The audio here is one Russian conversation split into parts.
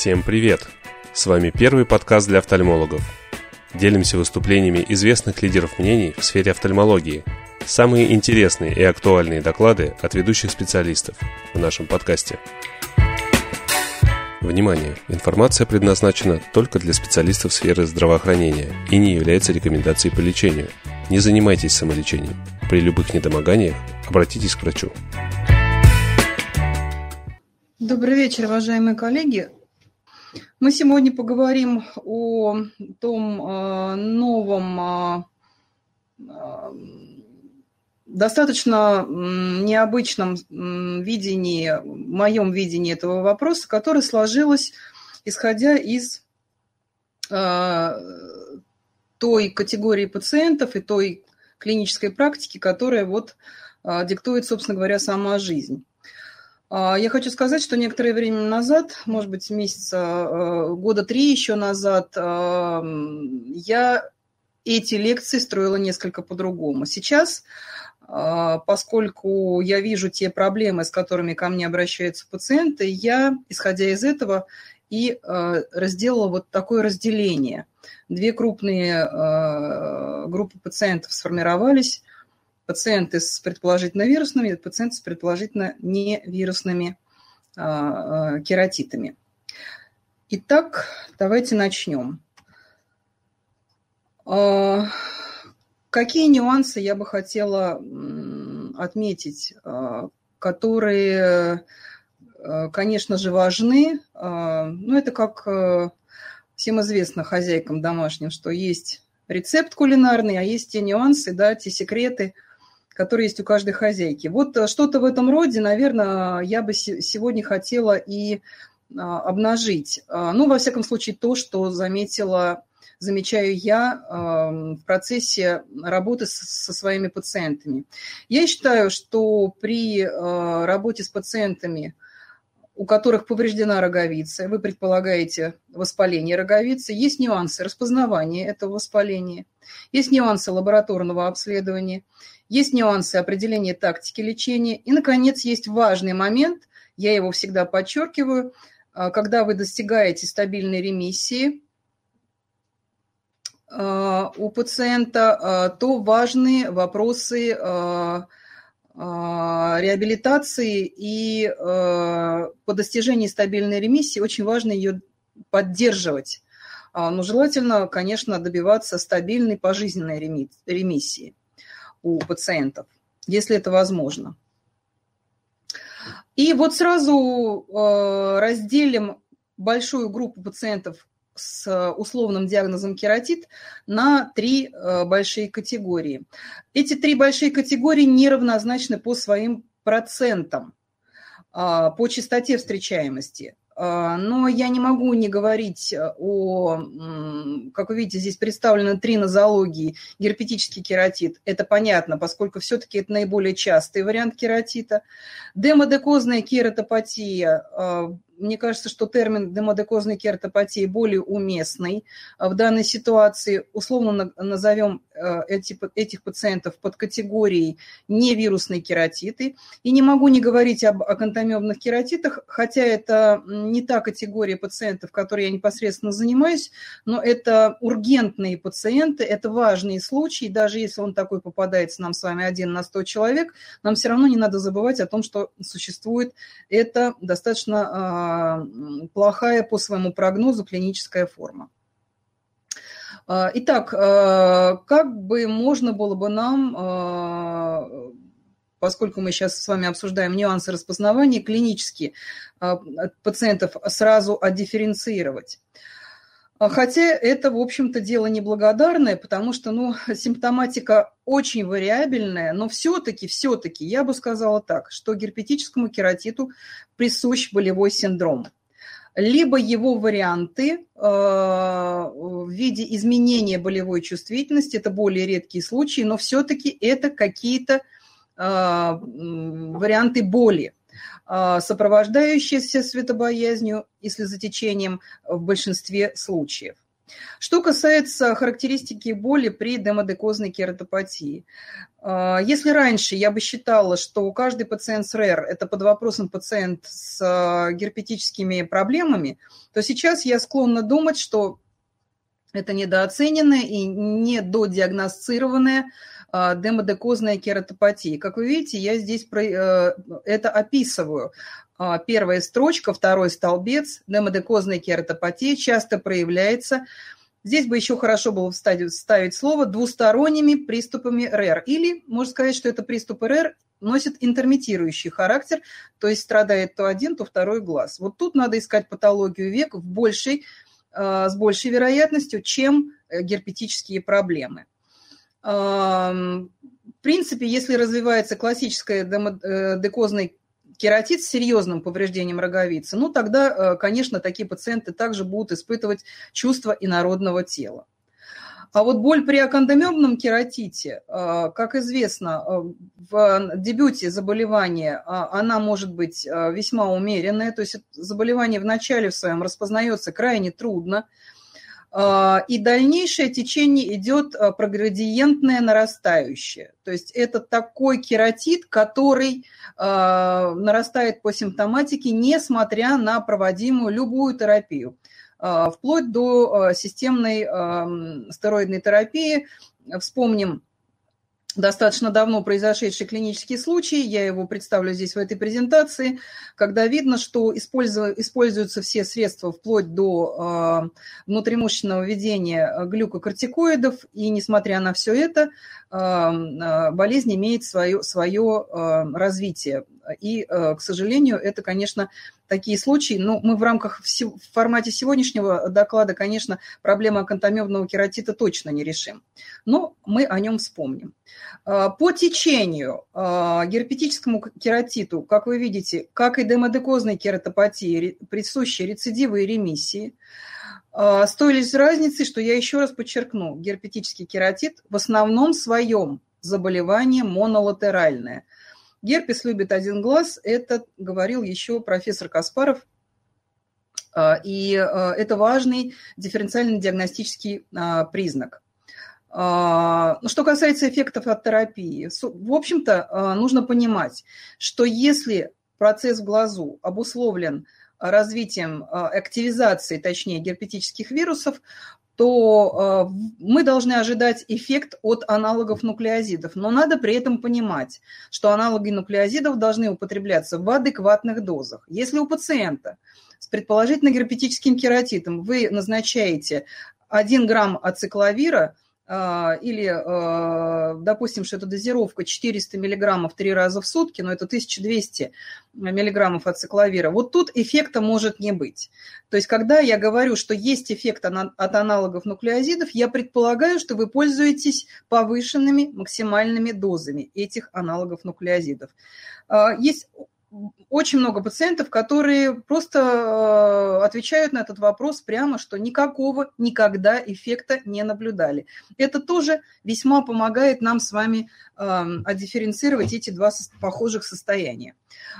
Всем привет! С вами первый подкаст для офтальмологов. Делимся выступлениями известных лидеров мнений в сфере офтальмологии. Самые интересные и актуальные доклады от ведущих специалистов в нашем подкасте. Внимание! Информация предназначена только для специалистов сферы здравоохранения и не является рекомендацией по лечению. Не занимайтесь самолечением. При любых недомоганиях обратитесь к врачу. Добрый вечер, уважаемые коллеги. Мы сегодня поговорим о том э, новом, э, э, достаточно необычном видении, моем видении этого вопроса, которое сложилось, исходя из той категории пациентов и той клинической практики, которая вот диктует, собственно говоря, сама жизнь. А, я хочу сказать, что некоторое время назад, может быть, месяца, э, года три еще назад, я эти лекции строила несколько по-другому. Сейчас, а, поскольку я вижу те проблемы, с которыми ко мне обращаются пациенты, я, исходя из этого, и э, разделала вот такое разделение. Две крупные э, группы пациентов сформировались – пациенты с предположительно вирусными, пациенты с предположительно невирусными а, а, кератитами. Итак, давайте начнем. А, какие нюансы я бы хотела отметить, которые, конечно же, важны. Ну, это как всем известно хозяйкам домашним, что есть рецепт кулинарный, а есть те нюансы, да, те секреты – которые есть у каждой хозяйки. Вот э, что-то в этом роде, наверное, я бы сегодня хотела и а, обнажить. А, ну, во всяком случае, то, что заметила, замечаю я в процессе работы со своими пациентами. Я считаю, что при работе с пациентами, у которых повреждена роговица, вы предполагаете воспаление роговицы, есть нюансы распознавания этого воспаления, есть нюансы лабораторного обследования, есть нюансы определения тактики лечения. И, наконец, есть важный момент, я его всегда подчеркиваю, а, когда вы достигаете стабильной ремиссии а, у пациента, а, то важны вопросы реабилитации и по достижении стабильной ремиссии очень важно ее поддерживать. Но желательно, конечно, добиваться стабильной пожизненной ремиссии у пациентов, если это возможно. И вот сразу разделим большую группу пациентов с условным диагнозом кератит на три э, большие категории. Эти три большие категории неравнозначны по своим процентам, а, по частоте встречаемости. А, но я не могу не говорить э, о, как вы видите, здесь представлены три нозологии. Герпетический кератит, это понятно, поскольку все-таки это наиболее частый вариант кератита. Демодекозная кератопатия, а, мне кажется, что термин демодекозной кератопатии более уместный а, в данной ситуации. Условно назовем э, эти, этих пациентов под категорией невирусные кератиты. И не могу не говорить об акантомебных кератитах, хотя это не та категория пациентов, которой я непосредственно занимаюсь, но это ургентные пациенты, это важные случаи, даже если он такой попадается нам с вами один на 100 человек, нам все равно не надо забывать о том, что существует это достаточно а, плохая по своему прогнозу клиническая форма. А, итак, а, как бы можно было бы нам, а, поскольку мы сейчас с вами обсуждаем нюансы распознавания, клинически пациентов сразу отдифференцировать? А хотя это, в общем-то, дело неблагодарное, потому что, ну, симптоматика очень вариабельная, но все-таки, все-таки, я бы сказала так, что герпетическому кератиту присущ болевой синдром. Либо его варианты э, в виде изменения болевой чувствительности, это более редкие случаи, но все-таки это какие-то э, варианты боли. А, сопровождающиеся светобоязнью и слезотечением в большинстве случаев. Что касается характеристики боли при демодекозной кератопатии. А, если раньше я бы считала, что каждый пациент с РЭР – это под вопросом пациент с а, герпетическими проблемами, то сейчас я склонна думать, что это недооцененная и недодиагностированная демодекозная кератопатия. Как вы видите, я здесь э, это описываю. Первая строчка, второй столбец, демодекозная кератопатия часто проявляется Здесь бы еще хорошо было вставить, слово двусторонними приступами РЭР. Или, можно сказать, что это приступы РЭР носит интермитирующий характер, то есть страдает то один, то второй глаз. Вот тут надо искать патологию век в большей, э, с большей вероятностью, чем э, герпетические проблемы. В принципе, если развивается классическая э, декозная кератит с серьезным повреждением роговицы, ну тогда, э, конечно, такие пациенты также будут испытывать чувство инородного тела. А вот боль при акондомебном кератите, э, как известно, в дебюте заболевания она может быть весьма умеренная, то есть заболевание в начале в своем распознается крайне трудно, и дальнейшее течение идет а, проградиентное нарастающее. То есть это такой кератит, который а, нарастает по симптоматике, несмотря на проводимую любую терапию вплоть до системной стероидной терапии. Вспомним достаточно давно произошедший клинический случай, я его представлю здесь в этой презентации, когда видно, что используются все средства вплоть до э, внутримышечного введения глюкокортикоидов, и несмотря на все это, болезнь имеет свое, свое э, развитие. И, э, к сожалению, это, конечно, такие случаи. Но мы в рамках в формате сегодняшнего доклада, конечно, проблему акантомебного кератита точно не решим. Но мы о нем вспомним. Э, по течению э, герпетическому кератиту, как вы видите, как и демодекозной кератопатии, присущи рецидивы и ремиссии. С той лишь разницей, что я еще раз подчеркну, герпетический кератит в основном своем заболевание монолатеральное – Герпес любит один глаз, это говорил еще профессор Каспаров, а, и а, это важный дифференциальный диагностический а, признак. Ну, что касается эффектов от терапии, в общем-то, нужно понимать, что если процесс в глазу обусловлен развитием активизации, точнее, герпетических вирусов, то э, мы должны ожидать эффект от аналогов нуклеозидов. Но надо при этом понимать, что аналоги нуклеозидов должны употребляться в адекватных дозах. Если у пациента с предположительно герпетическим кератитом вы назначаете 1 грамм ацикловира – или, а, допустим, что это дозировка 400 миллиграммов три раза в сутки, но это 1200 миллиграммов ацикловира, вот тут эффекта может не быть. То есть, когда я говорю, что есть эффект от аналогов нуклеозидов, я предполагаю, что вы пользуетесь повышенными максимальными дозами этих аналогов нуклеозидов. А, есть очень много пациентов, которые просто э, отвечают на этот вопрос прямо, что никакого никогда эффекта не наблюдали. Это тоже весьма помогает нам с вами эм, отдифференцировать эти два похожих состояния.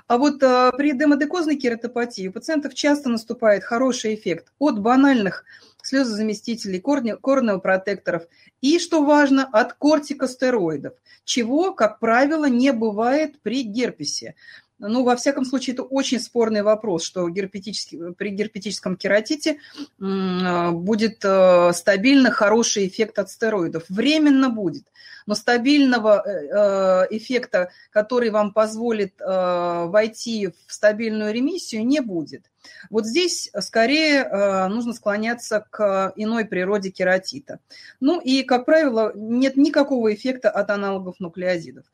А вот э, при демодекозной кератопатии у пациентов часто наступает хороший эффект от банальных слезозаместителей, корнеопротекторов и, что важно, от кортикостероидов, чего, как правило, не бывает при герпесе. Ну, во всяком случае, это очень спорный вопрос, что герпетический, при герпетическом кератите будет э, стабильно хороший эффект от стероидов. Временно будет, но стабильного э, э, эффекта, который вам позволит войти в стабильную ремиссию, не будет. Вот здесь скорее нужно склоняться к иной природе кератита. Ну и, как правило, нет никакого эффекта от аналогов нуклеозидов.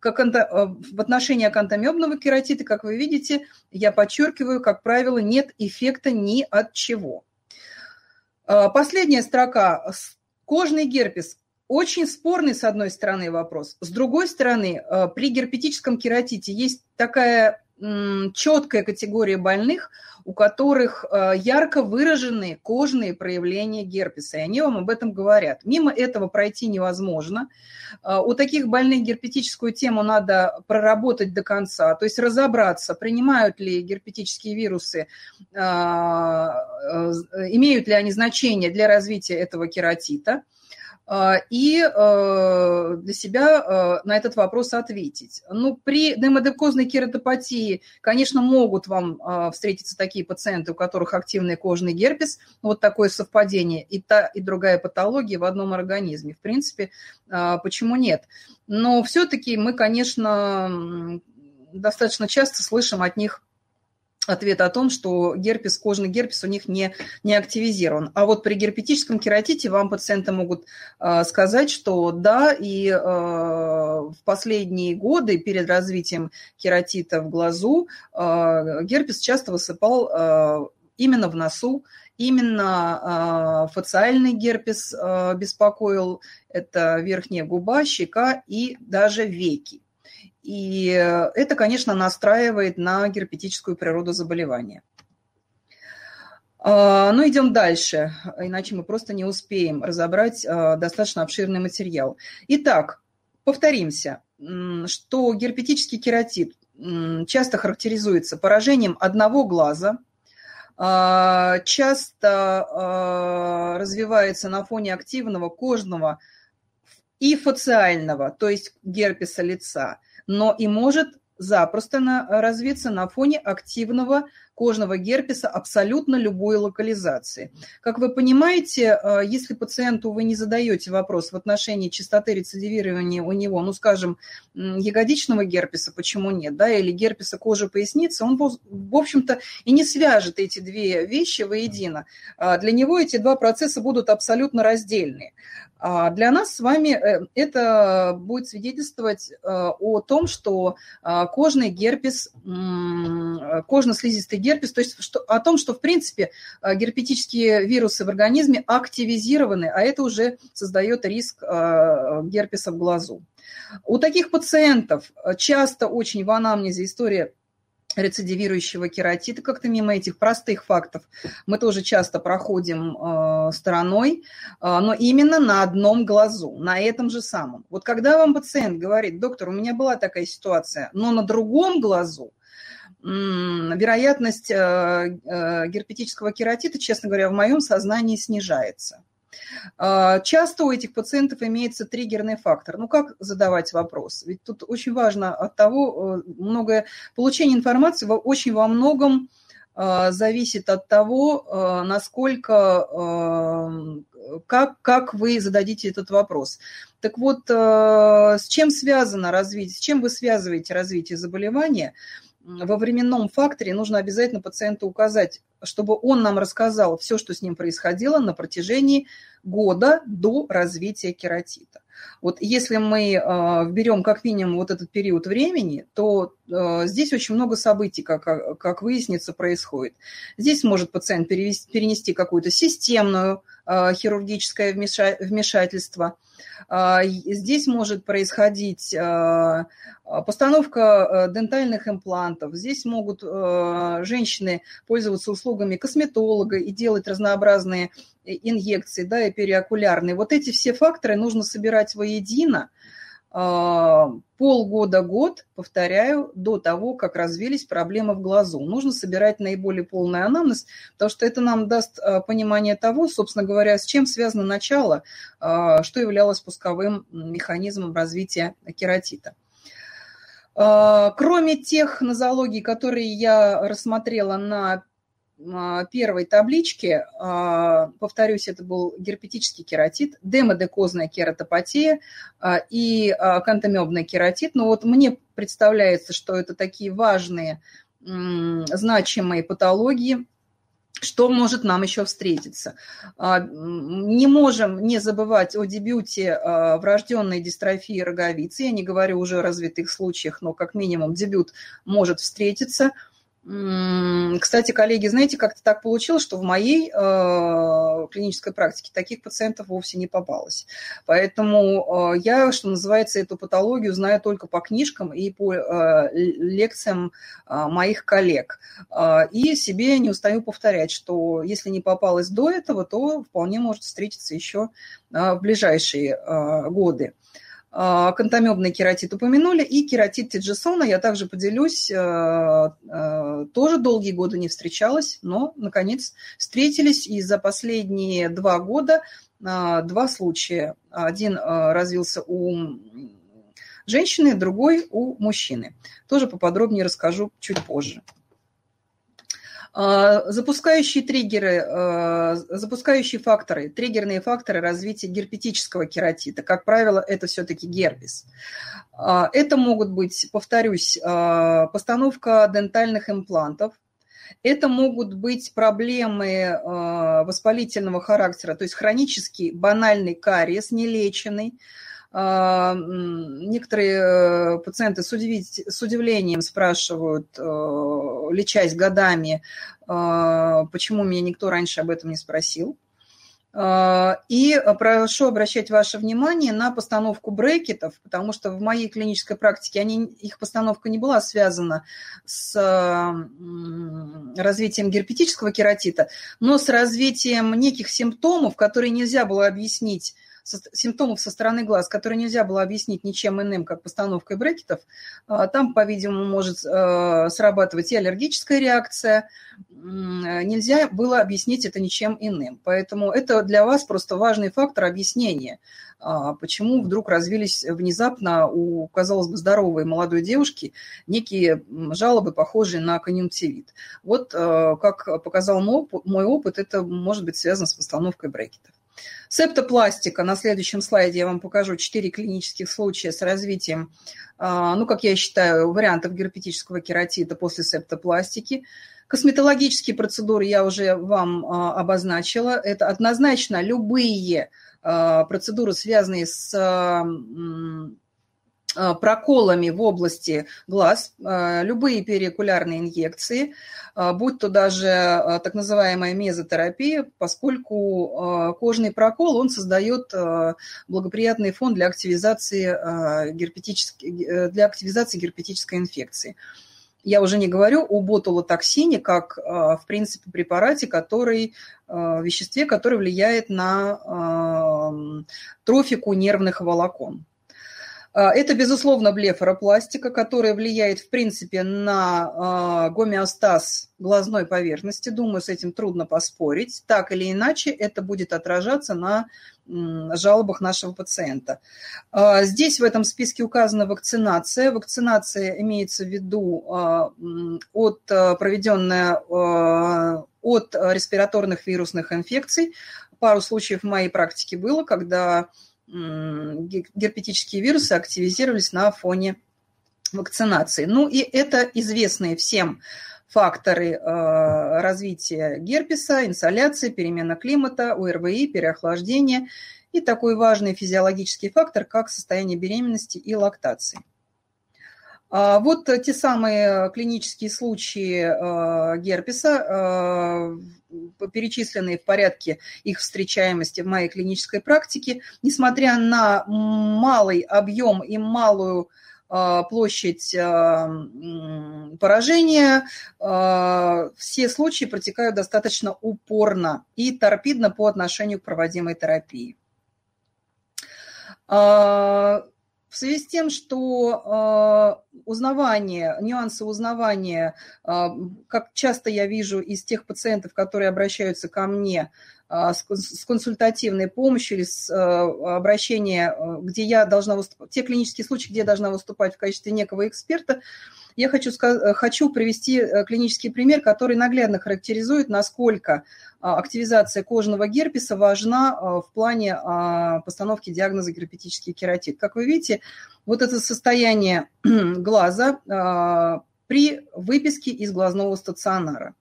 Как э, в отношении акантомебного кератита, как вы видите, я подчеркиваю, как правило, нет эффекта ни от чего. Э, последняя строка. Кожный герпес. Очень спорный, с одной стороны, вопрос. С другой стороны, э, при герпетическом кератите есть такая четкая категория больных, у которых э, ярко выраженные кожные проявления герпеса, и они вам об этом говорят. Мимо этого пройти невозможно. Э, у таких больных герпетическую тему надо проработать до конца, то есть разобраться, принимают ли герпетические вирусы, э, имеют ли они значение для развития этого кератита – и э, для себя э, на этот вопрос ответить. Ну, при демодекозной кератопатии, конечно, могут вам встретиться такие пациенты, у которых активный кожный герпес, вот такое совпадение, и та, и другая патология в одном организме. В принципе, почему нет? Но все-таки мы, конечно, достаточно часто слышим от них ответ о том, что герпес, кожный герпес у них не, не активизирован. А вот при герпетическом кератите вам пациенты могут э, сказать, что да, и э, в последние годы перед развитием кератита в глазу э, герпес часто высыпал э, именно в носу, именно э, фациальный герпес э, беспокоил, это верхняя губа, щека и даже веки. И это, конечно, настраивает на герпетическую природу заболевания. А, ну, идем дальше, иначе мы просто не успеем разобрать а, достаточно обширный материал. Итак, повторимся, что герпетический кератит часто характеризуется поражением одного глаза, а, часто развивается на фоне активного кожного и фациального, то есть герпеса лица – но и может запросто на, развиться на фоне активного кожного герпеса абсолютно любой локализации. Как вы понимаете, э, если пациенту вы не задаете вопрос в отношении частоты рецидивирования у него, ну, скажем, ягодичного герпеса, почему нет, да, или герпеса кожи поясницы, он, в общем-то, и не свяжет эти две вещи воедино. А для него эти два процесса будут абсолютно раздельные. А для нас с вами э, это будет свидетельствовать э, о том, что кожный герпес, кожно-слизистый герпес герпес, то есть что, о том, что, в принципе, э, герпетические вирусы в организме активизированы, а это уже создает риск э, герпеса в глазу. У таких пациентов э, часто очень в анамнезе история рецидивирующего кератита, как-то мимо этих простых фактов мы тоже часто проходим э, стороной, э, но именно на одном глазу, на этом же самом. Вот когда вам пациент говорит, доктор, у меня была такая ситуация, но на другом глазу, вероятность э, э, герпетического кератита, честно говоря, в моем сознании снижается. Э, часто у этих пациентов имеется триггерный фактор. Ну, как задавать вопрос? Ведь тут очень важно от того, многое, получение информации очень во многом зависит от того, насколько, как, как вы зададите этот вопрос. Так вот, с чем связано развитие, с чем вы связываете развитие заболевания – во временном факторе нужно обязательно пациенту указать, чтобы он нам рассказал все, что с ним происходило на протяжении года до развития кератита. Вот если мы э, берем как минимум вот этот период времени, то здесь очень много событий, как, как выяснится, происходит. Здесь может пациент перевести, перенести какую-то системную э, хирургическое вмешательство. Э, здесь может происходить э, постановка э, дентальных имплантов. Здесь могут э, женщины пользоваться услугами косметолога и делать разнообразные инъекции, да, и периокулярные. Вот эти все факторы нужно собирать воедино э, полгода-год, повторяю, до того, как развились проблемы в глазу. Нужно собирать наиболее полный анамнез, потому что это нам даст понимание того, собственно говоря, с чем связано начало, что являлось пусковым механизмом развития кератита. Кроме тех нозологий, которые я рассмотрела на первой табличке, а, повторюсь, это был герпетический кератит, демодекозная кератопатия и кантомебный кератит. Но вот мне представляется, что это такие важные, значимые патологии, что может нам еще встретиться? А, не можем не забывать о дебюте а, врожденной дистрофии роговицы. Я не говорю уже о развитых случаях, но как минимум дебют может встретиться. Кстати, коллеги, знаете, как-то так получилось, что в моей э, клинической практике таких пациентов вовсе не попалось. Поэтому э, я, что называется, эту патологию знаю только по книжкам и по э, лекциям э, моих коллег. Э, и себе не устаю повторять, что если не попалось до этого, то вполне может встретиться еще э, в ближайшие э, годы. Кантамебный кератит упомянули, и кератит Тиджесона я также поделюсь, э, э, тоже долгие годы не встречалась, но, наконец, встретились, и за последние два года два случая. Один э, развился у женщины, другой у мужчины. Тоже поподробнее расскажу чуть позже. А, запускающие триггеры, а, запускающие факторы, триггерные факторы развития герпетического кератита, как правило, это все-таки герпес. А, это могут быть, повторюсь, постановка дентальных имплантов, это могут быть проблемы воспалительного характера, то есть хронический банальный кариес, нелеченный, некоторые э, пациенты с, удивлением спрашивают, э, лечась годами, а, почему меня никто раньше об этом не спросил. А, и прошу обращать ваше внимание на постановку брекетов, потому что в моей клинической практике они, их постановка не была связана с развитием герпетического кератита, но с развитием неких симптомов, которые нельзя было объяснить симптомов со стороны глаз, которые нельзя было объяснить ничем иным, как постановкой брекетов, а, там, по-видимому, может э, срабатывать и аллергическая реакция. Нельзя было объяснить это ничем иным. Поэтому это для вас просто важный фактор объяснения, а, почему вдруг развились внезапно у, казалось бы, здоровой молодой девушки некие жалобы, похожие на конъюнктивит. Вот, э, как показал мой опыт, это может быть связано с постановкой брекетов. Септопластика. На следующем слайде я вам покажу 4 клинических случая с развитием, а, ну, как я считаю, вариантов герпетического кератита после септопластики. Косметологические процедуры я уже вам а, обозначила. Это однозначно любые а, процедуры, связанные с проколами в области глаз, э, любые периокулярные инъекции, э, будь то даже так называемая мезотерапия, поскольку кожный прокол, он создает благоприятный фон для активизации, для активизации герпетической инфекции. Я уже не говорю о ботулотоксине, как, в принципе, препарате, который, веществе, которое влияет на трофику нервных волокон. А, это, безусловно, блефаропластика, которая влияет, в принципе, на а, гомеостаз глазной поверхности. Думаю, с этим трудно поспорить. Так или иначе, это будет отражаться на жалобах нашего пациента. А, здесь в этом списке указана вакцинация. Вакцинация имеется в виду от проведенная от респираторных вирусных инфекций. Пару случаев в моей практике было, когда герпетические вирусы активизировались на фоне вакцинации. Ну и это известные всем факторы э, развития герпеса, инсоляции, перемена климата, ОРВИ, переохлаждение и такой важный физиологический фактор, как состояние беременности и лактации. А вот те самые клинические случаи э, герпеса, э, перечисленные в порядке их встречаемости в моей клинической практике, несмотря на малый объем и малую э, площадь поражения, все случаи протекают достаточно упорно и торпидно по отношению к проводимой терапии. В связи с тем, что э, узнавание, нюансы узнавания, э, как часто я вижу из тех пациентов, которые обращаются ко мне с, с консультативной помощью или с э, обращения, э, где я должна выступать, те клинические случаи, где я должна выступать в качестве некого эксперта, я хочу, хочу привести э, клинический пример, который наглядно характеризует, насколько а, активизация кожного герпеса важна а, в плане а, постановки диагноза герпетический кератит. Как вы видите, вот это состояние глаза при выписке из глазного стационара.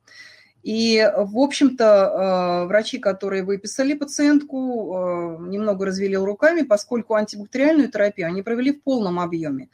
И, в общем-то, врачи, которые выписали пациентку, немного развели руками, поскольку антибактериальную терапию они провели в полном объеме.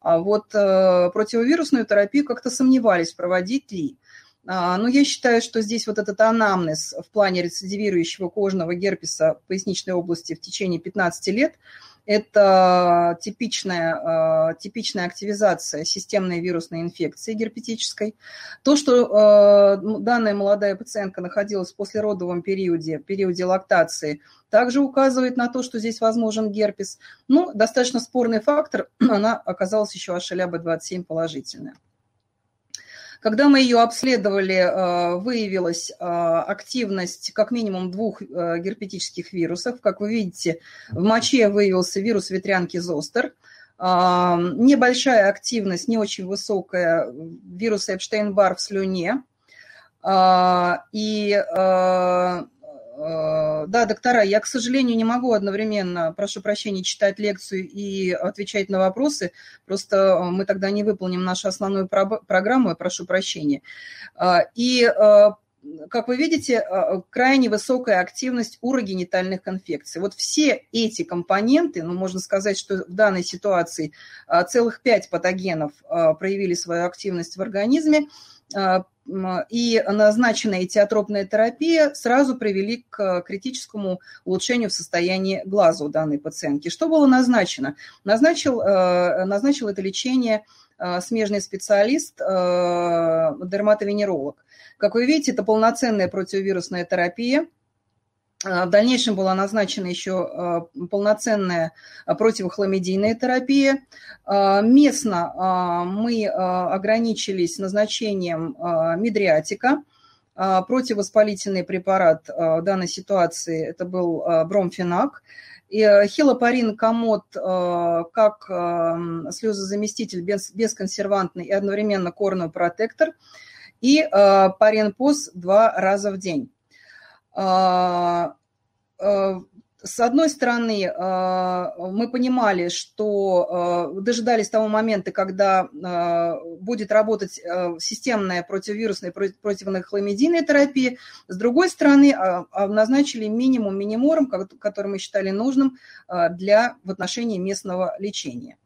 А вот противовирусную терапию как-то сомневались, проводить ли. А, но я считаю, что здесь вот этот анамнез в плане рецидивирующего кожного герпеса поясничной области в течение 15 лет – это типичная, а, типичная активизация системной вирусной инфекции герпетической. То, что а, данная молодая пациентка находилась в послеродовом периоде, периоде лактации, также указывает на то, что здесь возможен герпес. Ну, достаточно спорный фактор, она оказалась еще HLA-B27 положительная. Когда мы ее обследовали, э, выявилась э, активность как минимум двух э, герпетических вирусов. Как вы видите, в моче выявился вирус ветрянки зостер. Небольшая активность, не очень высокая вируса Эпштейн-Бар в слюне. И да, доктора, я, к сожалению, не могу одновременно, прошу прощения, читать лекцию и отвечать на вопросы, просто э, мы тогда не выполним нашу основную программу, я прошу прощения. Э, и как вы видите, крайне высокая активность урогенитальных инфекций. Вот все эти компоненты, ну, можно сказать, что в данной ситуации целых пять патогенов проявили свою активность в организме, и назначенная этиотропная терапия сразу привели к критическому улучшению в состоянии глаза у данной пациентки. Что было назначено? Назначил, э, назначил это лечение э, смежный специалист, э, дерматовенеролог. Как вы видите, это полноценная противовирусная терапия – а, в дальнейшем была назначена еще а, полноценная противохламидийная терапия. А, местно мы ограничились назначением медриатика. Противовоспалительный препарат в данной ситуации это был бромфенак. И хилопарин комод как слезозаместитель бесконсервантный и одновременно корнеопротектор. И паренпоз два раза в день. А, а, с одной стороны, а, мы понимали, что дожидались того момента, когда будет работать системная противовирусная противохламидийная терапия. С другой стороны, назначили минимум минимором, который мы считали нужным для в отношении местного лечения.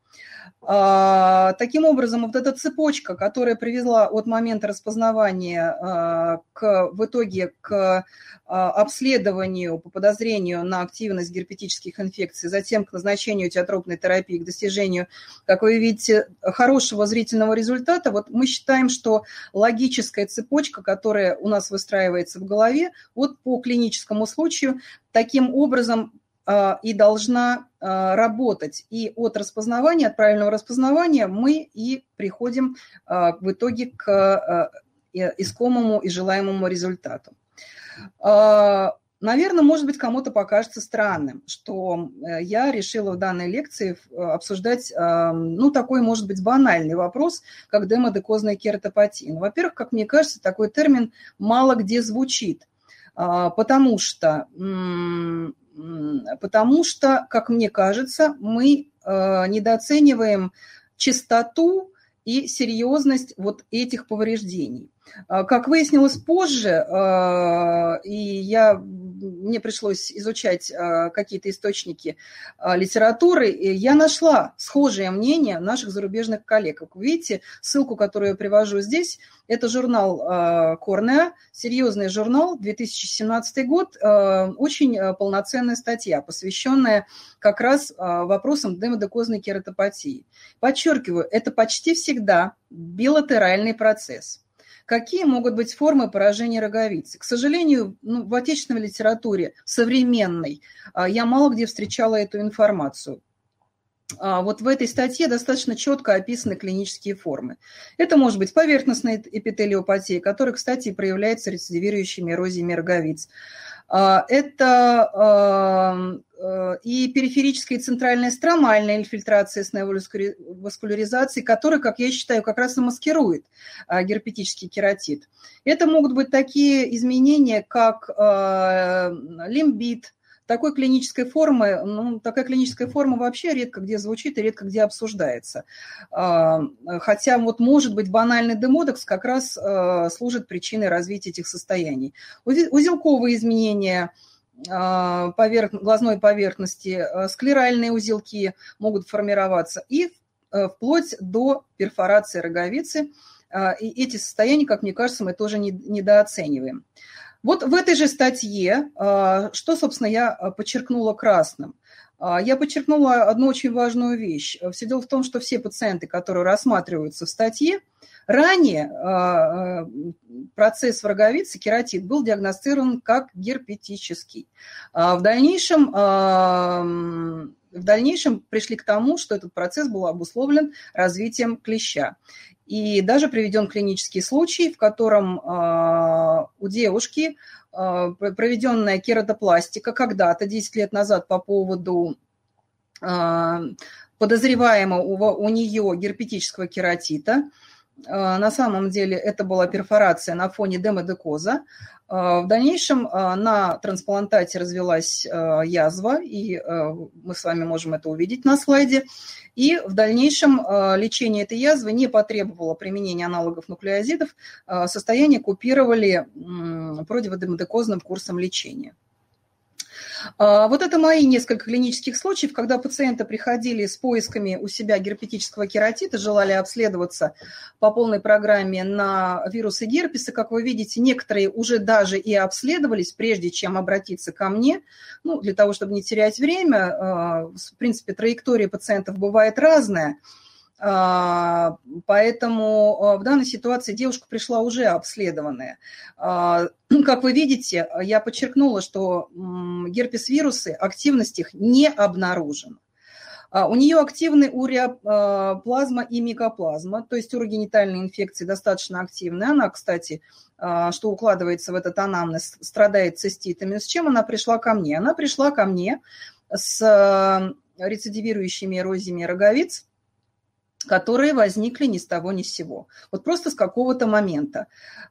А, таким образом, вот эта цепочка, которая привела от момента распознавания а, к, в итоге к а, обследованию по подозрению на активность герпетических инфекций, затем к назначению теотропной терапии, к достижению, как вы видите, хорошего зрительного результата, вот мы считаем, что логическая цепочка, которая у нас выстраивается в голове, вот по клиническому случаю, таким образом и должна а, работать. И от распознавания, от правильного распознавания мы и приходим а, в итоге к искомому и желаемому результату. Наверное, может быть, кому-то покажется странным, что э, я решила в данной лекции обсуждать, ну, такой, может быть, банальный вопрос, как демодекозная кератопатия. Во-первых, как мне кажется, такой термин мало где звучит, потому что потому что, как мне кажется, мы э, недооцениваем частоту и серьезность вот этих повреждений. А, как выяснилось позже, э, и я мне пришлось изучать а, какие-то источники а, литературы, я нашла схожее мнение наших зарубежных коллег. Вы видите, ссылку, которую я привожу здесь, это журнал Корнеа, серьезный журнал, 2017 год, очень полноценная статья, посвященная как раз вопросам демодекозной кератопатии. Подчеркиваю, это почти всегда билатеральный процесс – Какие могут быть формы поражения роговицы? К сожалению, ну, в отечественной литературе, современной, а, я мало где встречала эту информацию. А, вот в этой статье достаточно четко описаны клинические формы. Это может быть поверхностная эпителиопатия, которая, кстати, проявляется рецидивирующими эрозиями роговиц. А, это э, и периферическая и центральная стромальная инфильтрация с невоваскуляризацией, которая, как я считаю, как раз и маскирует а, герпетический кератит. Это могут быть такие изменения, как э, лимбит, такой клинической формы, ну, такая клиническая форма вообще редко где звучит и редко где обсуждается. А, хотя вот, может быть, банальный демодекс как раз а, служит причиной развития этих состояний. Узелковые изменения а, поверх, глазной поверхности, склеральные узелки могут формироваться и вплоть до перфорации роговицы. И эти состояния, как мне кажется, мы тоже недооцениваем. Вот в этой же статье, а, что, собственно, я а, подчеркнула красным. А, я подчеркнула одну очень важную вещь. Все дело в том, что все пациенты, которые рассматриваются в статье, ранее процесс в роговице, кератит, был диагностирован как герпетический. В дальнейшем в дальнейшем пришли к тому, что этот процесс был обусловлен развитием клеща. И даже приведен клинический случай, в котором э, у девушки э, проведенная кератопластика когда-то, 10 лет назад, по поводу э, подозреваемого у нее герпетического кератита, на самом деле это была перфорация на фоне демодекоза. В дальнейшем на трансплантате развелась язва, и мы с вами можем это увидеть на слайде. И в дальнейшем э, лечение этой язвы не потребовало применения аналогов нуклеозидов, э, состояние купировали противодемодекозным курсом лечения. А, вот это мои несколько клинических случаев, когда пациенты приходили с поисками у себя герпетического кератита, желали обследоваться по полной программе на вирусы герпеса. Как вы видите, некоторые уже даже и обследовались, прежде чем обратиться ко мне, ну, для того, чтобы не терять время. А, в принципе, траектория пациентов бывает разная. А, поэтому а, в данной ситуации девушка пришла уже обследованная. А, как вы видите, я подчеркнула, что герпес-вирусы, активность их не обнаружена. У нее активны уреоплазма и микоплазма, то есть урогенитальные инфекции достаточно активны. Она, кстати, что укладывается в этот анамнез, страдает циститами. С чем она пришла ко мне? Она пришла ко мне с рецидивирующими эрозиями роговиц, которые возникли ни с того ни с сего. Вот просто с какого-то момента.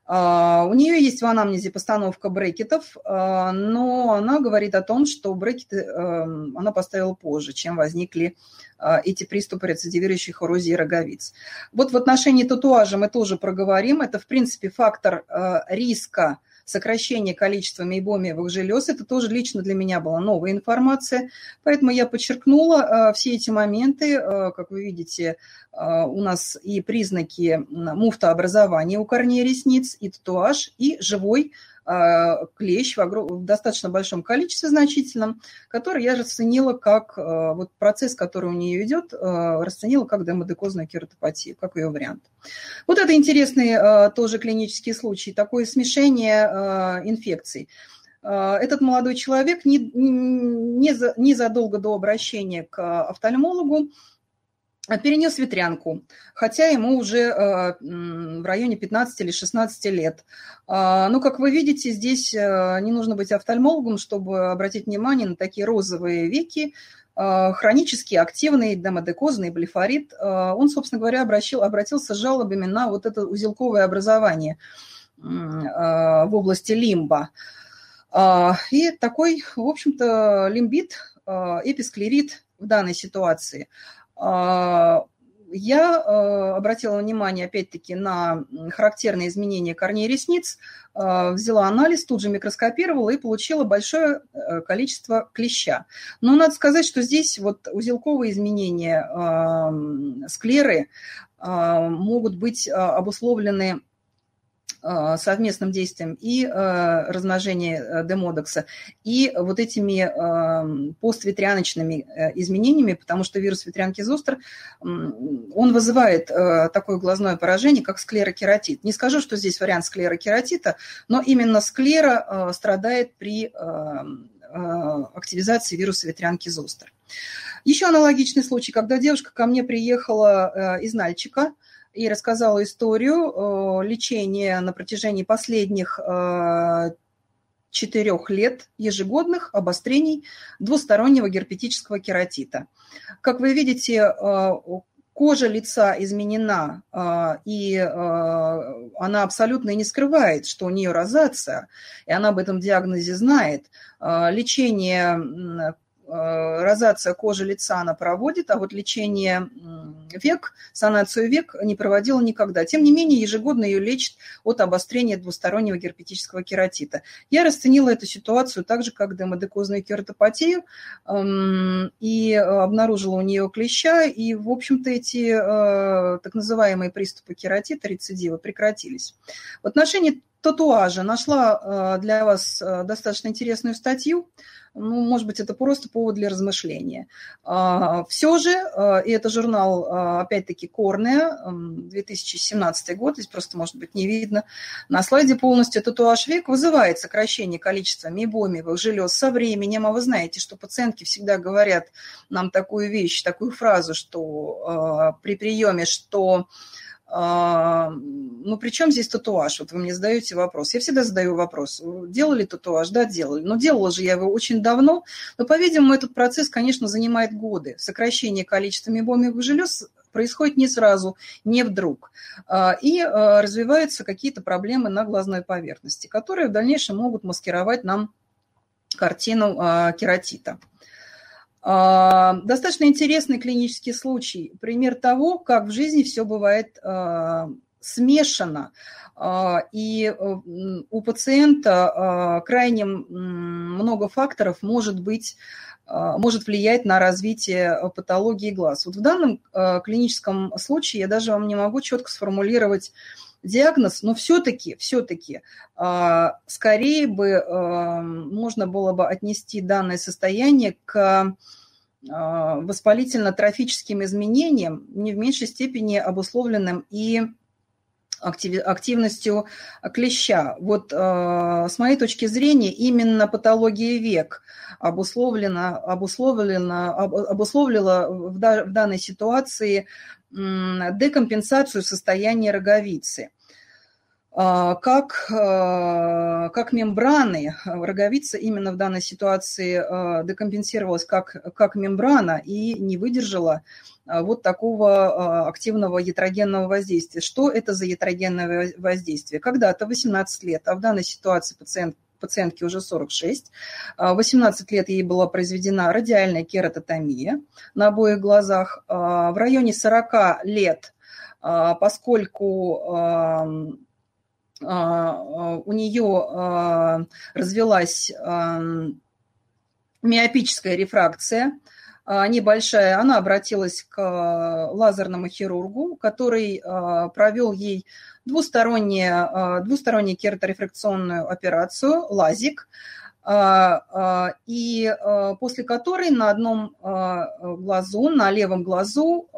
А, у нее есть в анамнезе постановка брекетов, а, но она говорит о том, что брекеты эм, она поставила позже, чем возникли а, эти приступы рецидивирующих эрозии роговиц. Вот в отношении татуажа мы тоже проговорим. Это, в принципе, фактор риска сокращение количества мейбомиевых желез. Это тоже лично для меня была новая информация. Поэтому я подчеркнула э, все эти моменты. Э, как вы видите, э, у нас и признаки муфтообразования у корней ресниц, и татуаж, и живой клещ в, огром... в достаточно большом количестве значительном, который я расценила как а, вот процесс, который у нее идет, а, расценила как демодекозную кератопатию, как ее вариант. Вот это интересный тоже клинический случай, такое смешение инфекций. Этот молодой человек не, не, за, незадолго до обращения к офтальмологу перенес ветрянку, хотя ему уже э, в районе 15 или 16 лет. А, ну, как вы видите, здесь э, не нужно быть офтальмологом, чтобы обратить внимание на такие розовые веки, э, хронически активный демодекозный блефорит. Он, собственно говоря, обращил, обратился с жалобами на вот это узелковое образование в области лимба. И такой, в общем-то, лимбит, эписклерит в данной ситуации – а, я э, обратила внимание, опять-таки, на характерные изменения корней ресниц, э, взяла анализ, тут же микроскопировала и получила большое э, количество клеща. Но надо сказать, что здесь вот узелковые изменения склеры могут быть обусловлены совместным действием и э, размножения э, демодекса, и вот этими постветряночными изменениями, потому что вирус ветрянки зостер, он вызывает такое глазное поражение, как склерокератит. Не скажу, что здесь вариант склерокератита, но именно склера страдает при активизации вируса ветрянки зостер. Еще аналогичный случай, когда девушка ко мне приехала из Нальчика, и рассказала историю э, лечения на протяжении последних э, четырех лет ежегодных обострений двустороннего герпетического кератита. Как вы видите, э, кожа лица изменена, и она абсолютно не скрывает, что у нее розация, и она об этом диагнозе знает. Лечение розация кожи лица она проводит, а вот лечение век, санацию век не проводила никогда. Тем не менее, ежегодно ее лечат от обострения двустороннего герпетического кератита. Я расценила эту ситуацию так же, как демодекозную кератопатию, эм, и обнаружила у нее клеща, и, в общем-то, эти э, так называемые приступы кератита, рецидива, прекратились. В отношении татуажа нашла э, для вас достаточно интересную статью ну, может быть, это просто повод для размышления. А, Все же, а, и это журнал, опять-таки, Корнея, 2017 год, здесь просто, может быть, не видно. На слайде полностью татуаж век вызывает сокращение количества мебомиевых желез со временем, а вы знаете, что пациентки всегда говорят нам такую вещь, такую фразу, что при приеме, что ну, при чем здесь татуаж? Вот вы мне задаете вопрос. Я всегда задаю вопрос. Делали татуаж? Да, делали. Но делала же я его очень давно. Но, по-видимому, этот процесс, конечно, занимает годы. Сокращение количества мебомиевых желез происходит не сразу, не вдруг. А, и а, развиваются какие-то проблемы на глазной поверхности, которые в дальнейшем могут маскировать нам картину кератита. А, достаточно интересный клинический случай, пример того, как в жизни все бывает а, смешано. А, и у пациента крайне много факторов может быть может влиять на развитие патологии глаз. Вот в данном клиническом случае я даже вам не могу четко сформулировать диагноз, но все-таки, все-таки скорее бы можно было бы отнести данное состояние к воспалительно-трофическим изменениям, не в меньшей степени обусловленным и активностью клеща. Вот с моей точки зрения именно патология век обусловлена, обусловлена, обусловила в данной ситуации декомпенсацию состояния роговицы. А, как, а, как мембраны, роговица именно в данной ситуации а, декомпенсировалась как, как мембрана и не выдержала вот такого активного ятрогенного воздействия. Что это за ятрогенное воздействие? Когда-то 18 лет, а в данной ситуации пациент пациентке уже 46. 18 лет ей была произведена радиальная кератотомия на обоих глазах. В районе 40 лет, поскольку у нее развилась миопическая рефракция, небольшая, она обратилась к лазерному хирургу, который провел ей двустороннюю, двустороннюю кераторефракционную операцию, лазик, а, а, и а, после которой на одном глазу, на левом глазу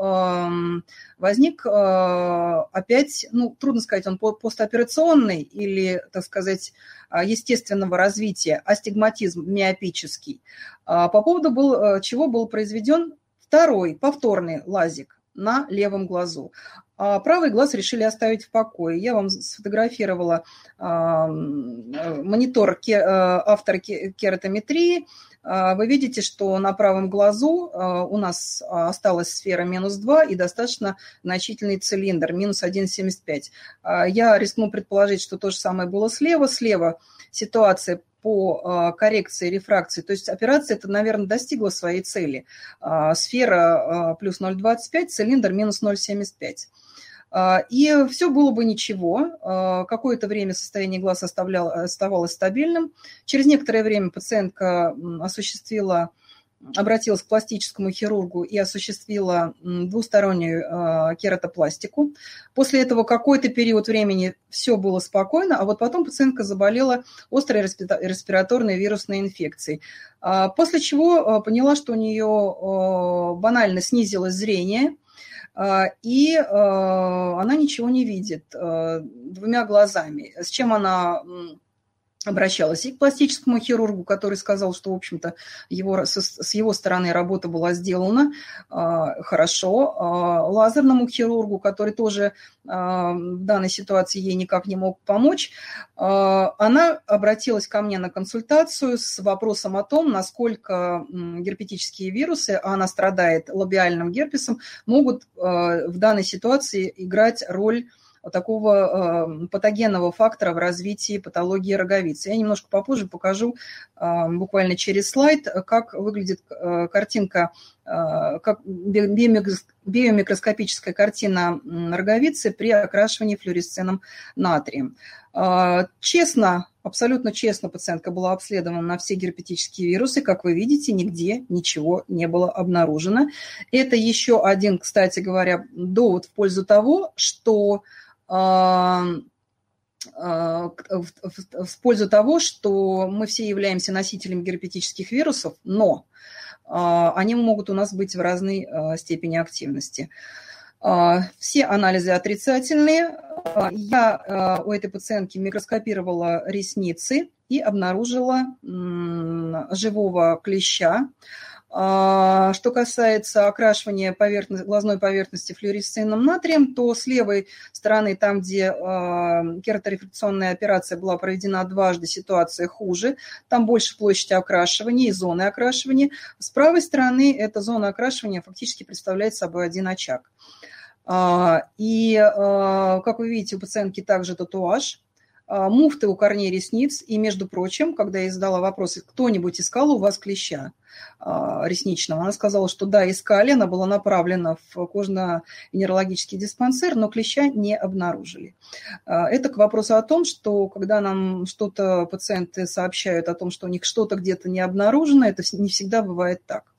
возник опять, ну, трудно сказать, он постоперационный или, так сказать, естественного развития, астигматизм миопический, по поводу был, чего был произведен второй повторный лазик на левом глазу. А правый глаз решили оставить в покое. Я вам сфотографировала а, монитор ке, а, автора кератометрии. А, вы видите, что на правом глазу а, у нас осталась сфера минус 2 и достаточно значительный цилиндр, минус 1,75. А, я рискну предположить, что то же самое было слева. Слева ситуация по коррекции рефракции. То есть операция это, наверное, достигла своей цели. Сфера плюс 0,25, цилиндр минус 0,75. А, и все было бы ничего. А, какое-то время состояние глаз оставалось стабильным. Через некоторое время пациентка осуществила обратилась к пластическому хирургу и осуществила двустороннюю а, кератопластику. После этого какой-то период времени все было спокойно, а вот потом пациентка заболела острой респираторной вирусной инфекцией. После чего поняла, что у нее банально снизилось зрение, и а, она ничего не видит а, двумя глазами. С чем она обращалась и к пластическому хирургу, который сказал, что, в общем-то, его, с, его стороны работа была сделана э, хорошо. Э, лазерному хирургу, который тоже э, в данной ситуации ей никак не мог помочь, э, она обратилась ко мне на консультацию с вопросом о том, насколько герпетические вирусы, а она страдает лабиальным герпесом, могут э, в данной ситуации играть роль такого эм, патогенного фактора в развитии патологии роговицы. Я немножко попозже покажу эм, буквально через слайд, как выглядит э, картинка, э, как биомикроскопическая картина роговицы при окрашивании флюоресценом натрием. Э, честно, абсолютно честно пациентка была обследована на все герпетические вирусы. Как вы видите, нигде ничего не было обнаружено. Это еще один, кстати говоря, довод в пользу того, что в пользу того, что мы все являемся носителями герпетических вирусов, но а, они могут у нас быть в разной а, степени активности. А, все анализы отрицательные. Я у этой пациентки микроскопировала ресницы и обнаружила живого клеща. А, что касается окрашивания поверхности, глазной поверхности флюоресцентным натрием, то с левой стороны, там, где а, кераторефракционная операция была проведена дважды, ситуация хуже. Там больше площади окрашивания и зоны окрашивания. С правой стороны эта зона окрашивания фактически представляет собой один очаг. А, и, как вы видите, у пациентки также татуаж – муфты у корней ресниц. И, между прочим, когда я задала вопрос, кто-нибудь искал у вас клеща а, ресничного, она сказала, что да, искали, она была направлена в кожно-венерологический диспансер, но клеща не обнаружили. А, это к вопросу о том, что когда нам что-то пациенты сообщают о том, что у них что-то где-то не обнаружено, это не всегда бывает так.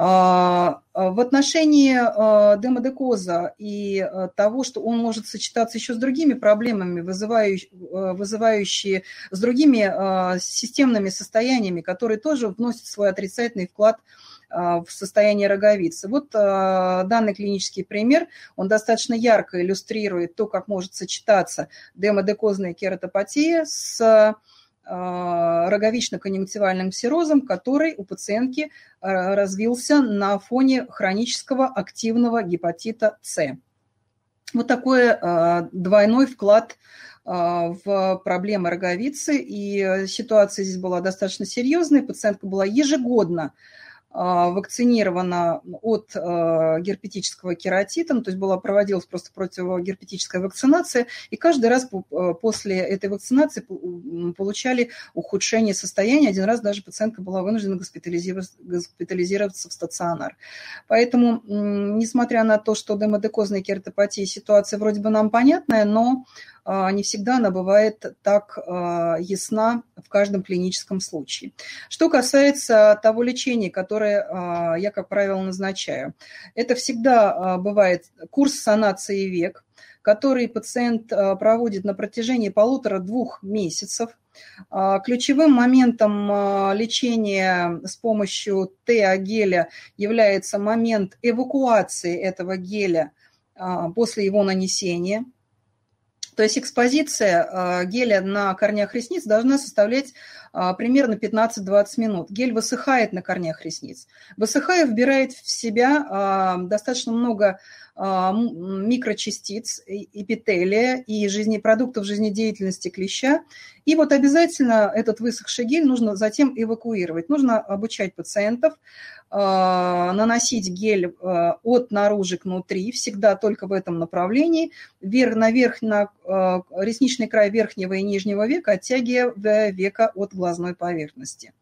А, а, в отношении а, демодекоза и того, что он может сочетаться еще с другими проблемами, вызывающие, с другими системными состояниями, которые тоже вносят свой отрицательный вклад в состояние роговицы. Вот данный клинический пример, он достаточно ярко иллюстрирует то, как может сочетаться демодекозная кератопатия с роговично-конъюнктивальным ксерозом, который у пациентки а, развился на фоне хронического активного гепатита С. Вот такой а, двойной вклад в проблемы роговицы, и ситуация здесь была достаточно серьезная. Пациентка была ежегодно вакцинирована от а, герпетического кератита, ну, то есть была, проводилась просто противогерпетическая вакцинация, и каждый раз а, после этой вакцинации получали ухудшение состояния. Один раз даже пациентка была вынуждена госпитализироваться, госпитализироваться в стационар. Поэтому, несмотря на то, что демодекозная кератопатия ситуация вроде бы нам понятная, но а, не всегда она бывает так а, ясна в каждом клиническом случае. Что касается того лечения, которое а, я, как правило, назначаю, это всегда бывает курс санации век, который пациент проводит на протяжении полутора-двух месяцев. Ключевым моментом лечения с помощью ТА-геля является момент эвакуации этого геля после его нанесения – то есть экспозиция а, геля на корнях ресниц должна составлять а, примерно 15-20 минут. Гель высыхает на корнях ресниц. Высыхая, вбирает в себя а, достаточно много микрочастиц, эпителия и жизни, продуктов жизнедеятельности клеща. И вот обязательно этот высохший гель нужно затем эвакуировать. Нужно обучать пациентов наносить гель а, от наружи к внутри, всегда только в этом направлении, вверх, на а, ресничный край верхнего и нижнего века, оттягивая века от глазной поверхности.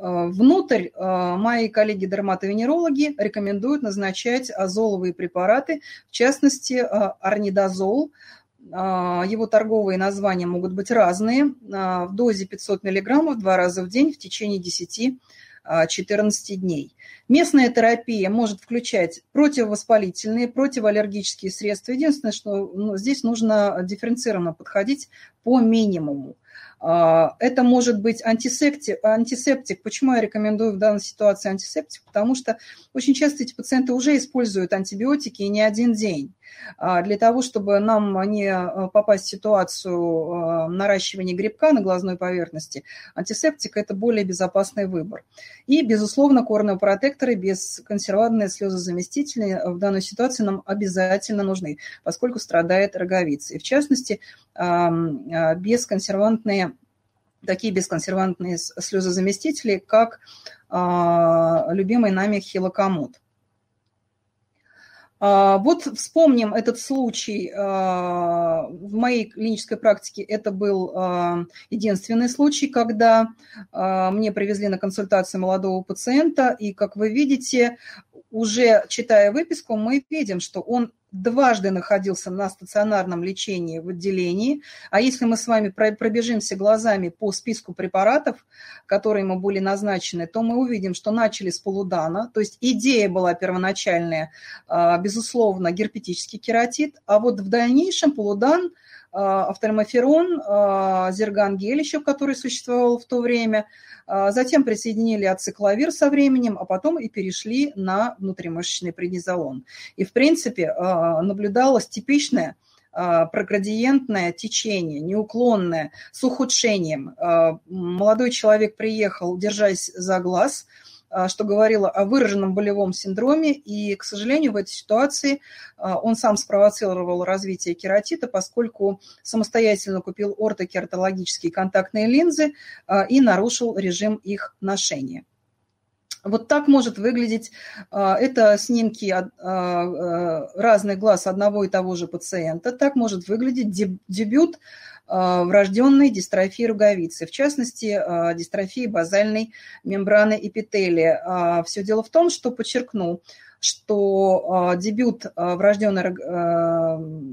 Внутрь мои коллеги-дерматовенерологи рекомендуют назначать азоловые препараты, в частности, орнидозол. Его торговые названия могут быть разные. В дозе 500 мг два раза в день в течение 10 14 дней. Местная терапия может включать противовоспалительные, противоаллергические средства. Единственное, что ну, здесь нужно дифференцированно подходить по минимуму. А, это может быть антисептик, антисептик. Почему я рекомендую в данной ситуации антисептик? Потому что очень часто эти пациенты уже используют антибиотики и не один день. А, для того, чтобы нам не а, попасть в ситуацию наращивания грибка на глазной поверхности, антисептик – это более безопасный выбор. И, безусловно, корнеопротекторы без консерватные слезозаместители в данной ситуации нам обязательно нужны, поскольку страдает роговица. И, в частности, бесконсервантные такие бесконсервантные слезозаместители, как любимый нами хилокомод. А, вот вспомним этот случай. А, в моей клинической практике это был а, единственный случай, когда мне привезли на консультацию молодого пациента, и, как вы видите, уже читая выписку, мы видим, что он дважды находился на стационарном лечении в отделении. А если мы с вами пробежимся глазами по списку препаратов, которые ему были назначены, то мы увидим, что начали с полудана. То есть идея была первоначальная, а, безусловно, герпетический кератит, а вот в дальнейшем полудан офтальмоферон, зергангель еще, который существовал в то время, а, затем присоединили ацикловир со временем, а потом и перешли на внутримышечный преднизолон. И, в принципе, наблюдалось типичное проградиентное течение, неуклонное, с ухудшением. Молодой человек приехал, держась за глаз – что говорило о выраженном болевом синдроме, и, к сожалению, в этой ситуации а, он сам спровоцировал развитие кератита, поскольку самостоятельно купил ортокератологические контактные линзы а, и нарушил режим их ношения. Вот так может выглядеть, это снимки разных глаз одного и того же пациента, так может выглядеть дебют врожденной дистрофии роговицы, в частности, э, дистрофии базальной мембраны эпителия. А, Все дело в том, что, подчеркну, что дебют врожденной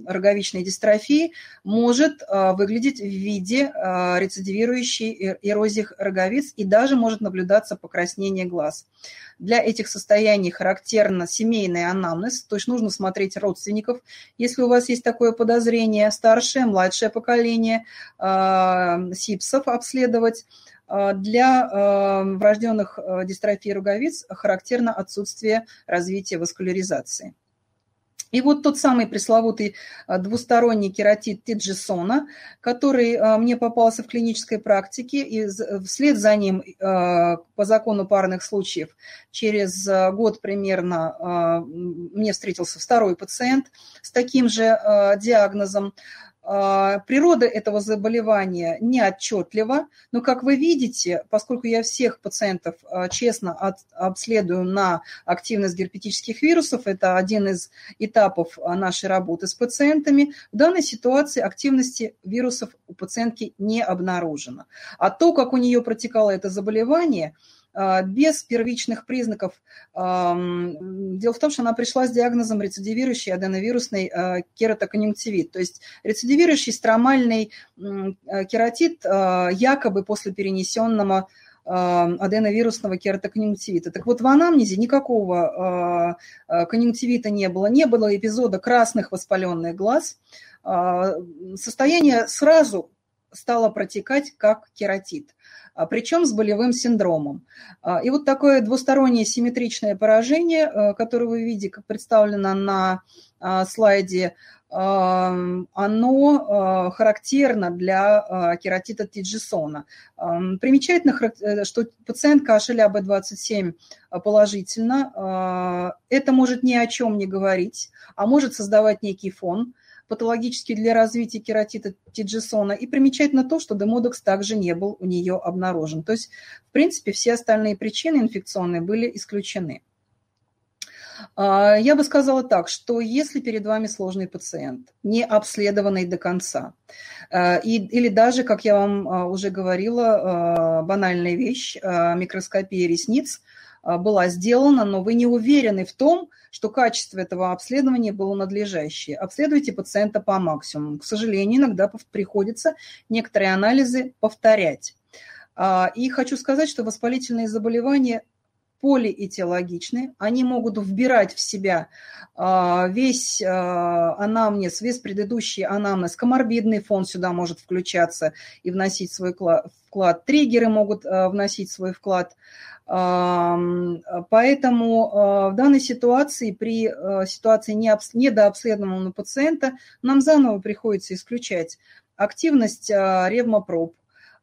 роговичной дистрофии может выглядеть в виде рецидивирующей эрозии роговиц и даже может наблюдаться покраснение глаз. Для этих состояний характерна семейный анамнез, то есть нужно смотреть родственников, если у вас есть такое подозрение, старшее, младшее поколение, СИПСов обследовать, а, для а, врожденных а, дистрофий роговиц характерно отсутствие развития васкуляризации. И вот тот самый пресловутый двусторонний кератит Тиджисона, который мне попался в клинической практике, и вслед за ним по закону парных случаев через год примерно мне встретился второй пациент с таким же диагнозом. А, природа этого заболевания не отчетлива, но, как вы видите, поскольку я всех пациентов а, честно обследую на активность герпетических вирусов, это один из этапов а, нашей работы с пациентами, в данной ситуации активности вирусов у пациентки не обнаружено. А то, как у нее протекало это заболевание – без первичных признаков. Дело в том, что она пришла с диагнозом рецидивирующий аденовирусный а, кератоконъюнктивит, то есть рецидивирующий стромальный а, кератит якобы после перенесенного аденовирусного кератоконъюнктивита. Так вот, в анамнезе никакого конъюнктивита не было, не было эпизода красных воспаленных глаз. Состояние сразу стало протекать как кератит. А, причем с болевым синдромом. А, и вот такое двустороннее симметричное поражение, а, которое вы видите, как представлено на слайде, оно характерно для кератита Тиджисона. Примечательно, э, что пациентка HLA B27 положительно. Это может ни о чем не говорить, а может создавать некий фон – патологический для развития кератита Тиджисона. И примечательно то, что демодекс также не был у нее обнаружен. То есть, в принципе, все остальные причины инфекционные были исключены. А, я бы сказала так, что если перед вами сложный пациент, не обследованный до конца, а, или даже, как я вам а, уже говорила, банальная вещь, микроскопия ресниц была сделана, но вы не уверены в том, что качество этого обследования было надлежащее. Обследуйте пациента по максимуму. К сожалению, иногда приходится некоторые анализы повторять. А, и хочу сказать, что воспалительные заболевания полиэтиологичны, они могут вбирать в себя а, весь а, анамнез, весь предыдущий анамнез, коморбидный фон сюда может включаться и вносить свой вклад, триггеры могут а, вносить свой вклад. Поэтому в данной ситуации, при ситуации недообследованного пациента, нам заново приходится исключать активность ревмопроб,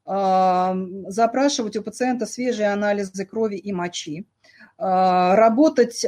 запрашивать у пациента свежие анализы крови и мочи, а, работать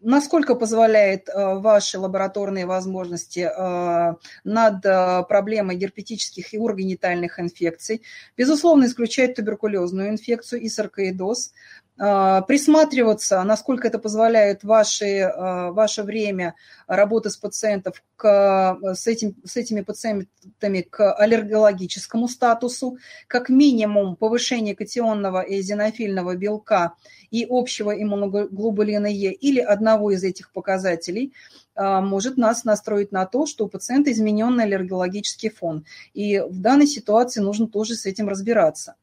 насколько позволяет а, ваши лабораторные возможности а, над проблемой герпетических и урогенитальных инфекций. Безусловно, исключать туберкулезную инфекцию и саркоидоз. А, присматриваться, насколько это позволяет ваши, а, ваше время работы с пациентов к, с, этим, с этими пациентами к аллергологическому статусу, как минимум повышение катионного и эзинофильного белка и общего иммуноглобулина Е или одного из этих показателей а, может нас настроить на то, что у пациента измененный аллергологический фон. И в данной ситуации нужно тоже с этим разбираться.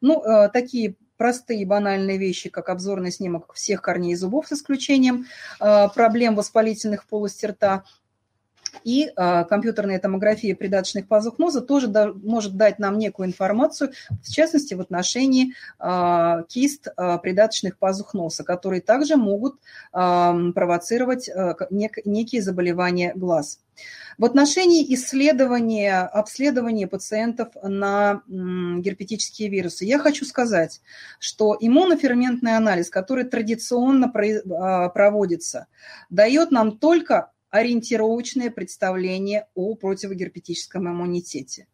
Ну, такие простые банальные вещи, как обзорный снимок всех корней зубов с исключением э, проблем воспалительных полости рта, и э, компьютерная томография придаточных пазух ноза тоже может дать нам некую информацию, в частности, в отношении э, кист э, придаточных пазух носа, которые также могут провоцировать нек, некие заболевания глаз. В отношении исследования, обследования пациентов на герпетические вирусы, я хочу сказать, что иммуноферментный анализ, который традиционно а, проводится, дает нам только ориентировочное представление о противогерпетическом иммунитете.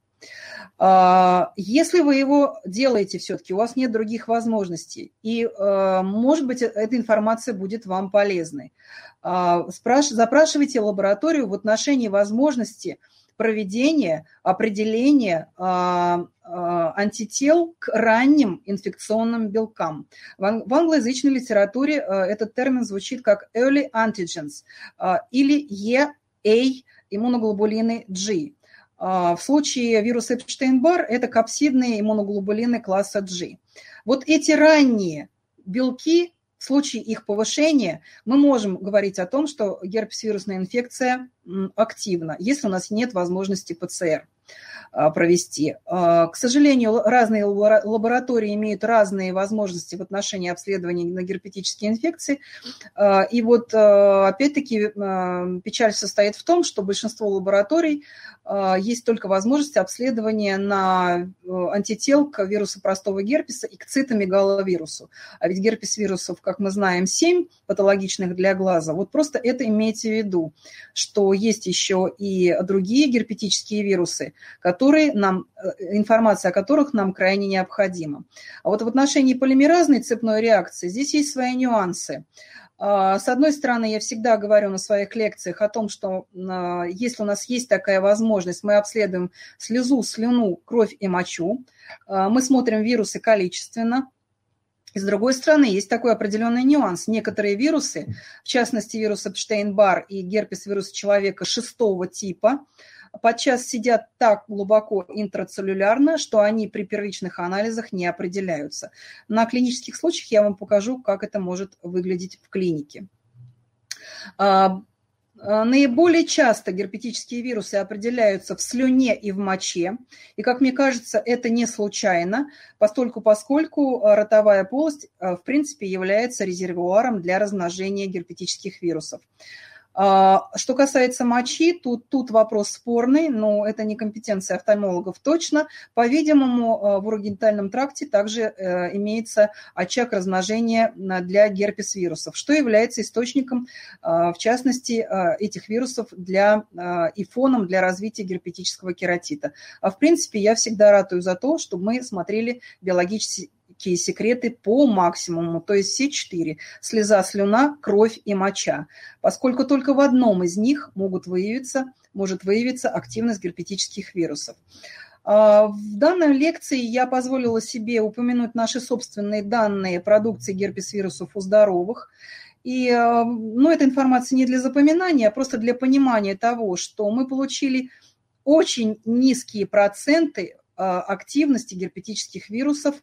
А, если вы его делаете все-таки, у вас нет других возможностей, и, а, может быть, эта информация будет вам полезной, а, запрашивайте лабораторию в отношении возможности проведения определения антител к ранним инфекционным белкам. В англоязычной литературе этот термин звучит как early antigens или EA иммуноглобулины G. А, в случае вируса Эпштейн-Бар это капсидные иммуноглобулины класса G. Вот эти ранние белки, в случае их повышения, мы можем говорить о том, что герпес-вирусная инфекция активна, если у нас нет возможности ПЦР. А, провести. А, к сожалению, разные лаборатории имеют разные возможности в отношении обследования на герпетические инфекции. А, и вот, опять-таки, печаль состоит в том, что большинство лабораторий есть только возможность обследования на антител к вирусу простого герпеса и к цитомегаловирусу. А ведь герпес вирусов, как мы знаем, 7 патологичных для глаза. Вот просто это имейте в виду, что есть еще и другие герпетические вирусы, которые нам, э, информация о которых нам крайне необходима. А вот в отношении полимеразной цепной реакции здесь есть свои нюансы. А, с одной стороны, я всегда говорю на своих лекциях о том, что а, если у нас есть такая возможность, мы обследуем слезу, слюну, кровь и мочу, а, мы смотрим вирусы количественно, с другой стороны, есть такой определенный нюанс. Некоторые вирусы, в частности вирус Эпштейн-Бар и герпес вирус человека шестого типа, подчас сидят так глубоко интрацеллюлярно, что они при первичных анализах не определяются. На клинических случаях я вам покажу, как это может выглядеть в клинике. А, а, наиболее часто герпетические вирусы определяются в слюне и в моче. И, как мне кажется, это не случайно, поскольку а, ротовая полость, в принципе, является резервуаром для размножения герпетических вирусов. А, что касается мочи, тут, тут вопрос спорный, но это не компетенция офтальмологов точно. По-видимому, а, в урогенитальном тракте также э, имеется очаг размножения для герпес-вирусов, что является источником, в частности, этих вирусов для, и фоном для развития герпетического кератита. А в принципе, я всегда ратую за то, чтобы мы смотрели биологические такие секреты по максимуму, то есть все четыре – слеза, слюна, кровь и моча, поскольку только в одном из них могут выявиться, может выявиться активность герпетических вирусов. А, в данной лекции я позволила себе упомянуть наши собственные данные продукции герпес-вирусов у здоровых. И а, ну, эта информация не для запоминания, а просто для понимания того, что мы получили очень низкие проценты а, активности герпетических вирусов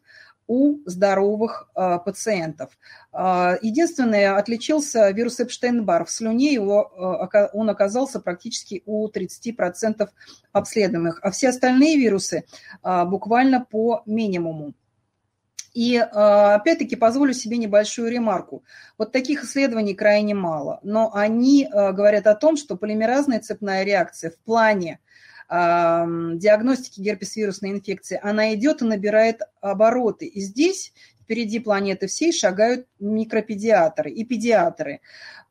у здоровых э, пациентов. Э, единственное, отличился вирус Эпштейн-Бар. В слюне его, э, он оказался практически у 30% обследуемых, а все остальные вирусы э, буквально по минимуму. И опять-таки позволю себе небольшую ремарку. Вот таких исследований крайне мало, но они говорят о том, что полимеразная цепная реакция в плане диагностики герпес-вирусной инфекции, она идет и набирает обороты. И здесь впереди планеты всей шагают микропедиатры и педиатры.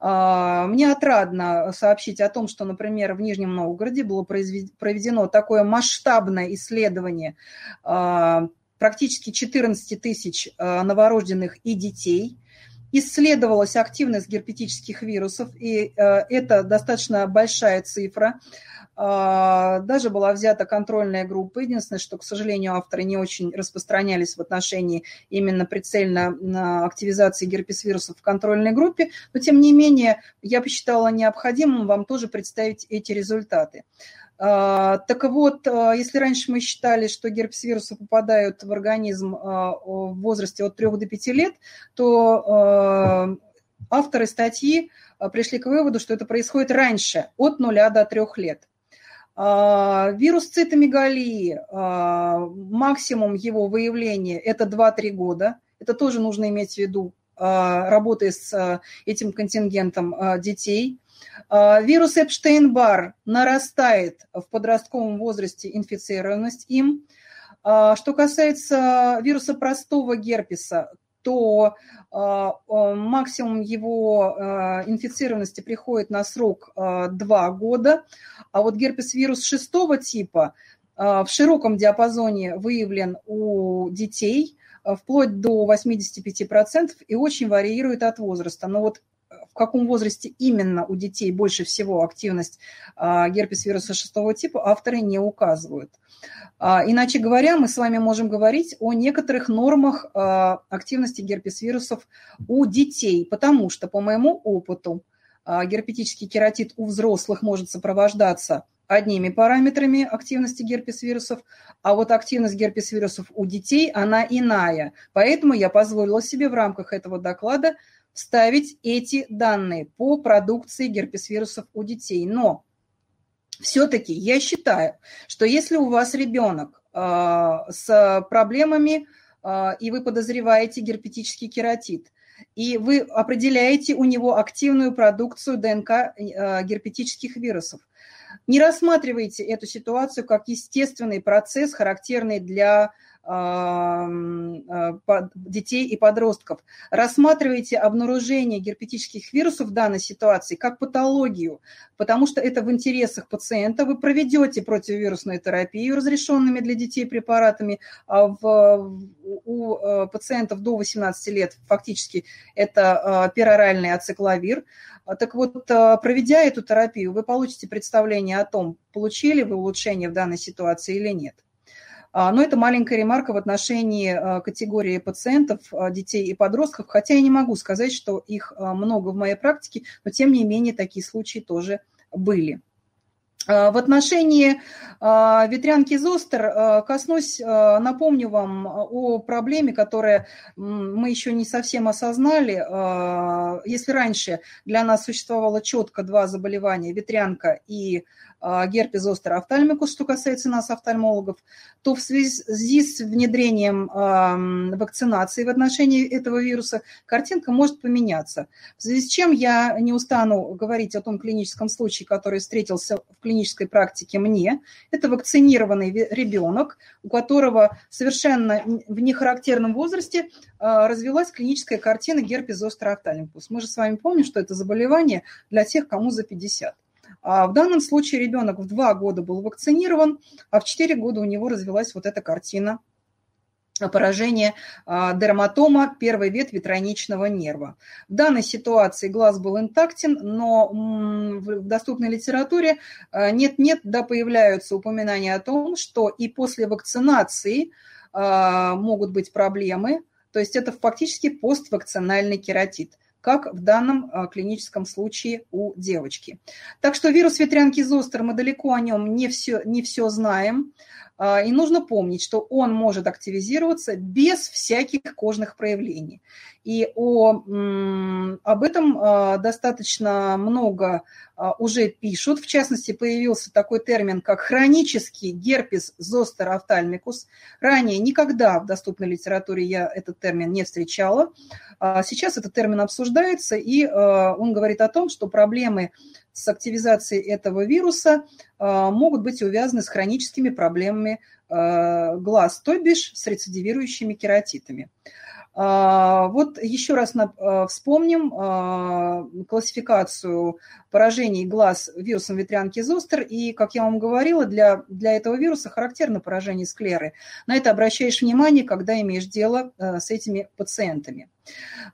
А, мне отрадно сообщить о том, что, например, в Нижнем Новгороде было проведено такое масштабное исследование а, практически 14 тысяч а, новорожденных и детей – исследовалась активность герпетических вирусов, и это достаточно большая цифра. А, даже была взята контрольная группа. Единственное, что, к сожалению, авторы не очень распространялись в отношении именно прицельно активизации герпес-вирусов в контрольной группе. Но, тем не менее, я посчитала необходимым вам тоже представить эти результаты. А, так вот, а, если раньше мы считали, что герпес-вирусы попадают в организм в возрасте от 3 до 5 лет, то авторы статьи пришли к выводу, что это происходит раньше, от 0 до 3 лет. А, вирус цитомегалии, а, максимум его выявления – это 2-3 года. Это тоже нужно иметь в виду, а, работая с этим контингентом детей. Вирус Эпштейн-Бар нарастает в подростковом возрасте инфицированность им. Что касается вируса простого герпеса, то максимум его инфицированности приходит на срок 2 года, а вот герпес-вирус шестого типа а, в широком диапазоне выявлен у детей а, вплоть до 85% и очень варьирует от возраста. Но вот каком возрасте именно у детей больше всего активность а, герпес-вируса шестого типа, авторы не указывают. Иначе говоря, мы с вами можем говорить о некоторых нормах активности герпес-вирусов у детей, потому что, по моему опыту, а, герпетический кератит у взрослых может сопровождаться одними параметрами активности герпес-вирусов, а вот активность герпес-вирусов у детей, она иная. Поэтому я позволила себе в рамках этого доклада вставить эти данные по продукции герпес-вирусов у детей. Но все-таки я считаю, что если у вас ребенок э, с проблемами, э, и вы подозреваете герпетический кератит, и вы определяете у него активную продукцию ДНК э, герпетических вирусов. Не рассматривайте эту ситуацию как естественный процесс, характерный для детей и подростков. Рассматривайте обнаружение герпетических вирусов в данной ситуации как патологию, потому что это в интересах пациента. Вы проведете противовирусную терапию разрешенными для детей препаратами а в, у э, пациентов до 18 лет фактически это э, пероральный ацикловир. Так вот, проведя эту терапию, вы получите представление о том, получили вы улучшение в данной ситуации или нет. А, но это маленькая ремарка в отношении а, категории пациентов, а, детей и подростков, хотя я не могу сказать, что их много в моей практике, но тем не менее такие случаи тоже были. В отношении ветрянки зостер коснусь, напомню вам о проблеме, которую мы еще не совсем осознали. Если раньше для нас существовало четко два заболевания, ветрянка и герпес зостер офтальмикус, что касается нас, офтальмологов, то в связи с внедрением вакцинации в отношении этого вируса картинка может поменяться. В связи с чем я не устану говорить о том клиническом случае, который встретился в клинической практике мне. Это вакцинированный ребенок, у которого совершенно в нехарактерном возрасте а, развилась клиническая картина герпес зостер офтальмикус. Мы же с вами помним, что это заболевание для тех, кому за 50. А в данном случае ребенок в 2 года был вакцинирован, а в 4 года у него развилась вот эта картина поражение а, дерматома первой ветви тройничного нерва. В данной ситуации глаз был интактен, но в доступной литературе а, нет-нет, да появляются упоминания о том, что и после вакцинации могут быть проблемы, то есть это фактически поствакцинальный кератит как в данном а, клиническом случае у девочки. Так что вирус ветрянки зостер, мы далеко о нем не все, не все знаем. А, и нужно помнить, что он может активизироваться без всяких кожных проявлений. И о, об этом а, достаточно много а, уже пишут. В частности, появился такой термин, как хронический герпес зостер офтальмикус. Ранее никогда в доступной литературе я этот термин не встречала. Сейчас этот термин обсуждается, и он говорит о том, что проблемы с активизацией этого вируса а, могут быть увязаны с хроническими проблемами а, глаз, то бишь с рецидивирующими кератитами. А, вот еще раз вспомним классификацию поражений глаз вирусом ветрянки Зостер. И, как я вам говорила, для, для этого вируса характерно поражение склеры. На это обращаешь внимание, когда имеешь дело с этими пациентами.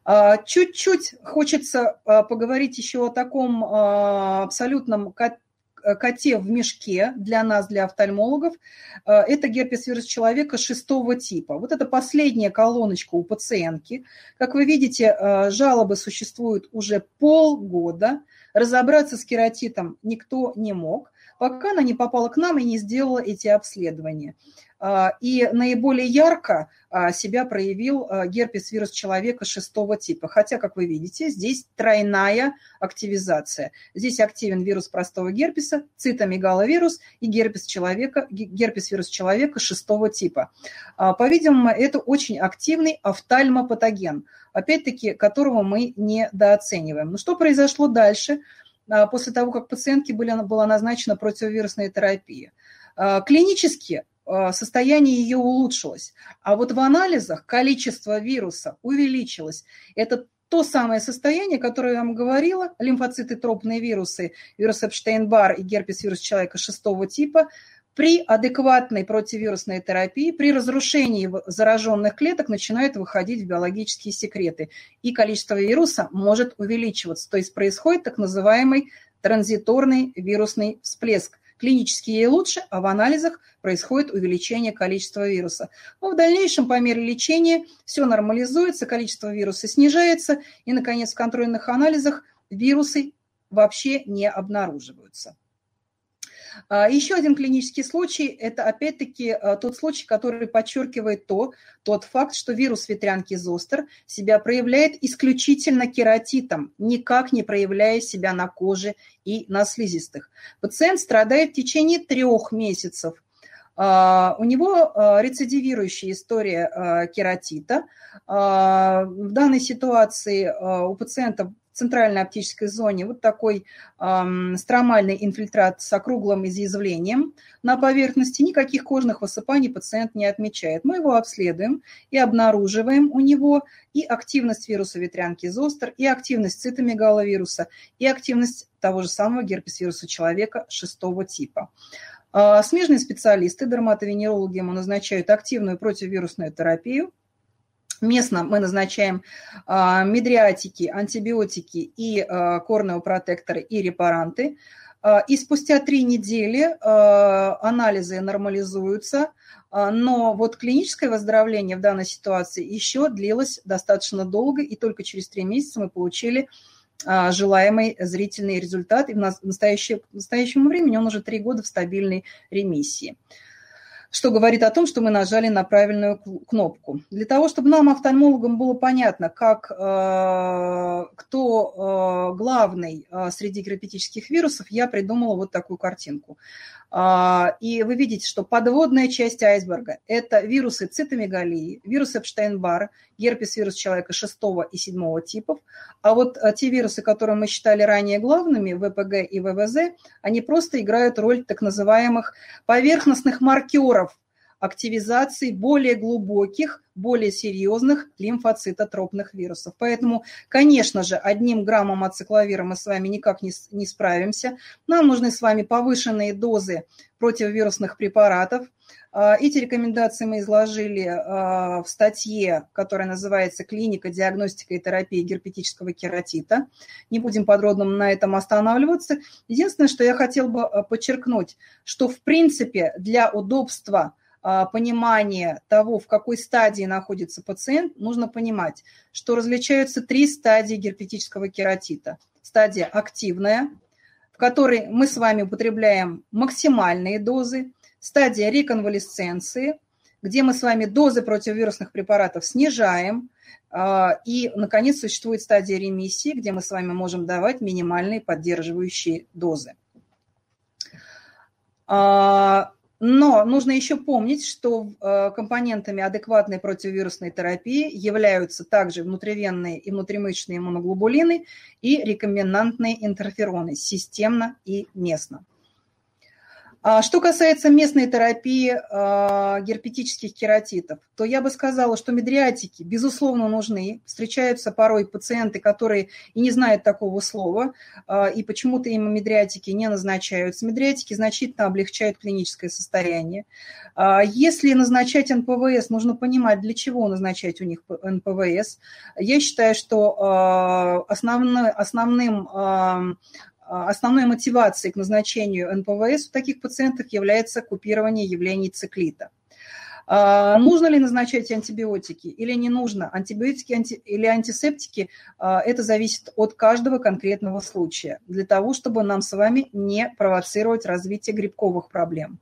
А, чуть-чуть хочется а, поговорить еще о таком а, абсолютном коте в мешке для нас, для офтальмологов. Это герпес вирус человека шестого типа. Вот это последняя колоночка у пациентки. Как вы видите, жалобы существуют уже полгода. Разобраться с кератитом никто не мог, пока она не попала к нам и не сделала эти обследования. А, и наиболее ярко а, себя проявил а, герпес вирус человека шестого типа. Хотя, как вы видите, здесь тройная активизация. Здесь активен вирус простого герпеса, цитомегаловирус и герпес, человека, герпес вирус человека шестого типа. По-видимому, это очень активный офтальмопатоген, опять-таки, которого мы недооцениваем. Но что произошло дальше? после того, как пациентке была назначена противовирусная терапия. Клинически состояние ее улучшилось. А вот в анализах количество вируса увеличилось. Это то самое состояние, которое я вам говорила, лимфоциты тропные вирусы, вирус Эпштейн-Бар и герпес вирус человека шестого типа, при адекватной противирусной терапии, при разрушении зараженных клеток начинают выходить в биологические секреты, и количество вируса может увеличиваться. То есть происходит так называемый транзиторный вирусный всплеск. Клинически ей лучше, а в анализах происходит увеличение количества вируса. Но в дальнейшем по мере лечения все нормализуется, количество вируса снижается, и, наконец, в контрольных анализах вирусы вообще не обнаруживаются. А, Еще один клинический случай – это опять-таки а, тот случай, который подчеркивает то, тот факт, что вирус ветрянки зостер себя проявляет исключительно кератитом, никак не проявляя себя на коже и на слизистых. Пациент страдает в течение трех месяцев. А, у него рецидивирующая история кератита. В данной ситуации у пациента центральной оптической зоне вот такой эм, стромальный инфильтрат с округлым изъязвлением на поверхности. Никаких кожных высыпаний пациент не отмечает. Мы его обследуем и обнаруживаем у него и активность вируса ветрянки зостер, и активность цитомегаловируса, и активность того же самого герпес-вируса человека шестого типа. Смежные специалисты, дерматовенерологи ему назначают активную противовирусную терапию – Местно мы назначаем а, медриатики, антибиотики и а, корнеопротекторы и репаранты. А, и спустя три недели анализы нормализуются, но вот клиническое выздоровление в данной ситуации еще длилось достаточно долго, и только через три месяца мы получили желаемый зрительный результат, и в настоящее, настоящему времени он уже три года в стабильной ремиссии что говорит о том, что мы нажали на правильную кнопку. Для того, чтобы нам, офтальмологам, было понятно, как, э, кто э, главный э, среди герпетических вирусов, я придумала вот такую картинку. А, и вы видите, что подводная часть айсберга – это вирусы цитомегалии, вирус Эпштейн-Барра, герпес-вирус человека 6 и 7 типов. А вот а, те вирусы, которые мы считали ранее главными, ВПГ и ВВЗ, они просто играют роль так называемых поверхностных маркеров активизации более глубоких, более серьезных лимфоцитотропных вирусов. Поэтому, конечно же, одним граммом ацикловира мы с вами никак не, не справимся. Нам нужны с вами повышенные дозы противовирусных препаратов. А, эти рекомендации мы изложили а, в статье, которая называется «Клиника, диагностика и терапия герпетического кератита». Не будем подробно на этом останавливаться. Единственное, что я хотел бы а, подчеркнуть, что в принципе для удобства понимание того, в какой стадии находится пациент, нужно понимать, что различаются три стадии герпетического кератита. Стадия активная, в которой мы с вами употребляем максимальные дозы. стадия реконвалесценции, где мы с вами дозы противовирусных препаратов снижаем, а, и, наконец, существует стадия ремиссии, где мы с вами можем давать минимальные поддерживающие дозы. Но нужно еще помнить, что э, компонентами адекватной противовирусной терапии являются также внутривенные и внутримышечные иммуноглобулины и рекомбинантные интерфероны системно и местно. А что касается местной терапии а, герпетических кератитов, то я бы сказала, что медриатики, безусловно, нужны. Встречаются порой пациенты, которые и не знают такого слова, а, и почему-то им медриатики не назначаются. Медриатики значительно облегчают клиническое состояние. Если назначать НПВС, нужно понимать, для чего назначать у них НПВС. Я считаю, что основной, основным основной мотивацией к назначению НПВС у таких пациентов является купирование явлений циклита. А, нужно ли назначать антибиотики или не нужно? Антибиотики анти, или антисептики а, – это зависит от каждого конкретного случая, для того, чтобы нам с вами не провоцировать развитие грибковых проблем.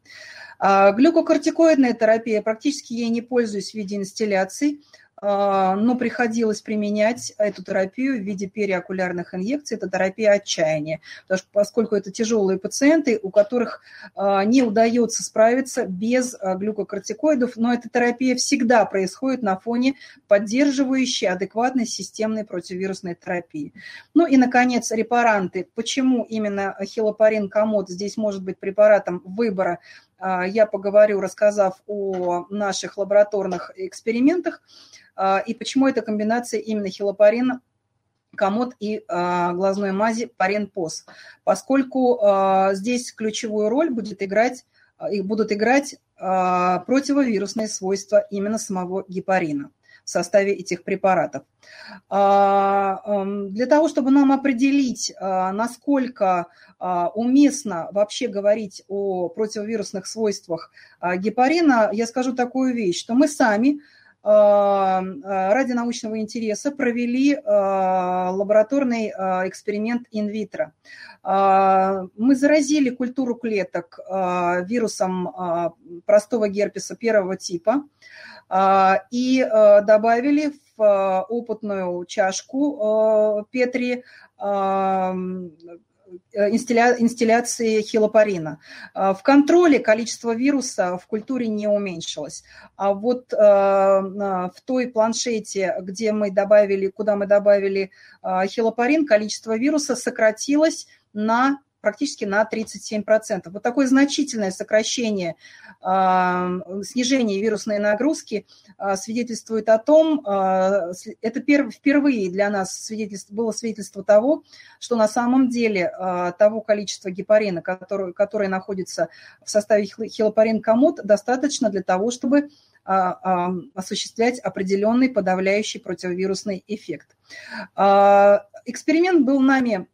Глюкокортикоидная терапия, практически ей не пользуюсь в виде инстилляций, а, но приходилось применять эту терапию в виде периокулярных инъекций. Это терапия отчаяния, потому что, поскольку это тяжелые пациенты, у которых а, не удается справиться без а, глюкокортикоидов, но эта терапия всегда происходит на фоне поддерживающей адекватной системной противовирусной терапии. Ну и, наконец, репаранты. Почему именно хилопарин комод здесь может быть препаратом выбора я поговорю, рассказав о наших лабораторных экспериментах. А, и почему эта комбинация именно хилопарин, комод и а, глазной мази парен-пос, поскольку а, здесь ключевую роль будет играть, будут играть противовирусные свойства именно самого гепарина в составе этих препаратов. Для того, чтобы нам определить, насколько уместно вообще говорить о противовирусных свойствах гепарина, я скажу такую вещь, что мы сами а, а, ради научного интереса провели а, лабораторный эксперимент инвитро. Мы заразили культуру клеток вирусом простого герпеса первого типа и добавили в опытную чашку Петри Э, инстилляции хилопарина. А, в контроле количество вируса в культуре не уменьшилось. А вот э, в той планшете, где мы добавили, куда мы добавили а, хилопарин, количество вируса сократилось на практически на 37%. Вот такое значительное сокращение, а, снижение вирусной нагрузки а, свидетельствует о том, а, это впервые для нас свидетельство, было свидетельство того, что на самом деле того количества гепарина, которое, которое находится в составе хилопарин комод, достаточно для того, чтобы осуществлять определенный подавляющий противовирусный эффект. Эксперимент был нами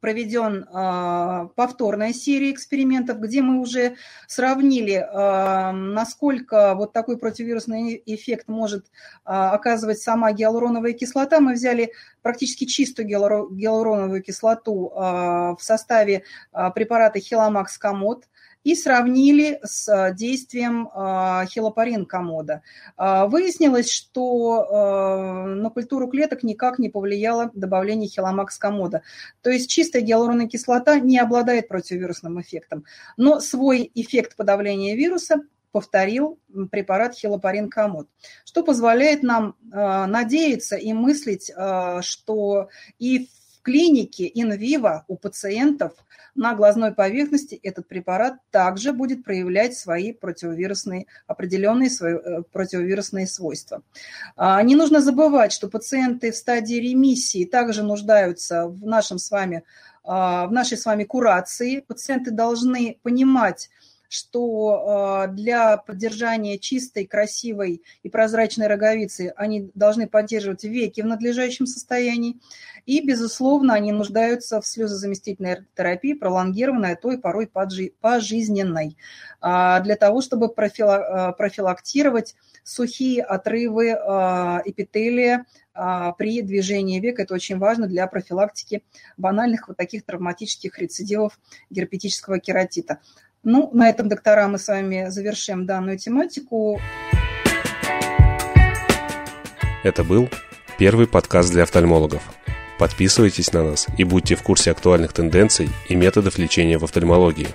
проведен а, повторная серия экспериментов, где мы уже сравнили, а, насколько вот такой противовирусный эффект может а, оказывать сама гиалуроновая кислота. Мы взяли практически чистую гиалуроновую кислоту в составе препарата Хиломакс Комод – и сравнили с э, действием э, хилопарин комода. Э, выяснилось, что на культуру клеток никак не повлияло добавление хиломакс комода. То есть чистая гиалуроновая кислота не обладает противовирусным эффектом, но свой эффект подавления вируса повторил препарат хилопарин комод, что позволяет нам надеяться и мыслить, что и в клинике инвиво у пациентов на глазной поверхности этот препарат также будет проявлять свои противовирусные, определенные свои э, противовирусные свойства. А, не нужно забывать, что пациенты в стадии ремиссии также нуждаются в нашем с вами а, в нашей с вами курации. Пациенты должны понимать, что для поддержания чистой, красивой и прозрачной роговицы они должны поддерживать веки в надлежащем состоянии. И, безусловно, они нуждаются в слезозаместительной терапии, пролонгированной, а то и порой пожизненной, а, для того, чтобы а, профилактировать сухие отрывы а, эпителия при движении век. Это очень важно для профилактики банальных вот таких травматических рецидивов герпетического кератита. Ну, на этом, доктора, мы с вами завершим данную тематику. Это был первый подкаст для офтальмологов. Подписывайтесь на нас и будьте в курсе актуальных тенденций и методов лечения в офтальмологии.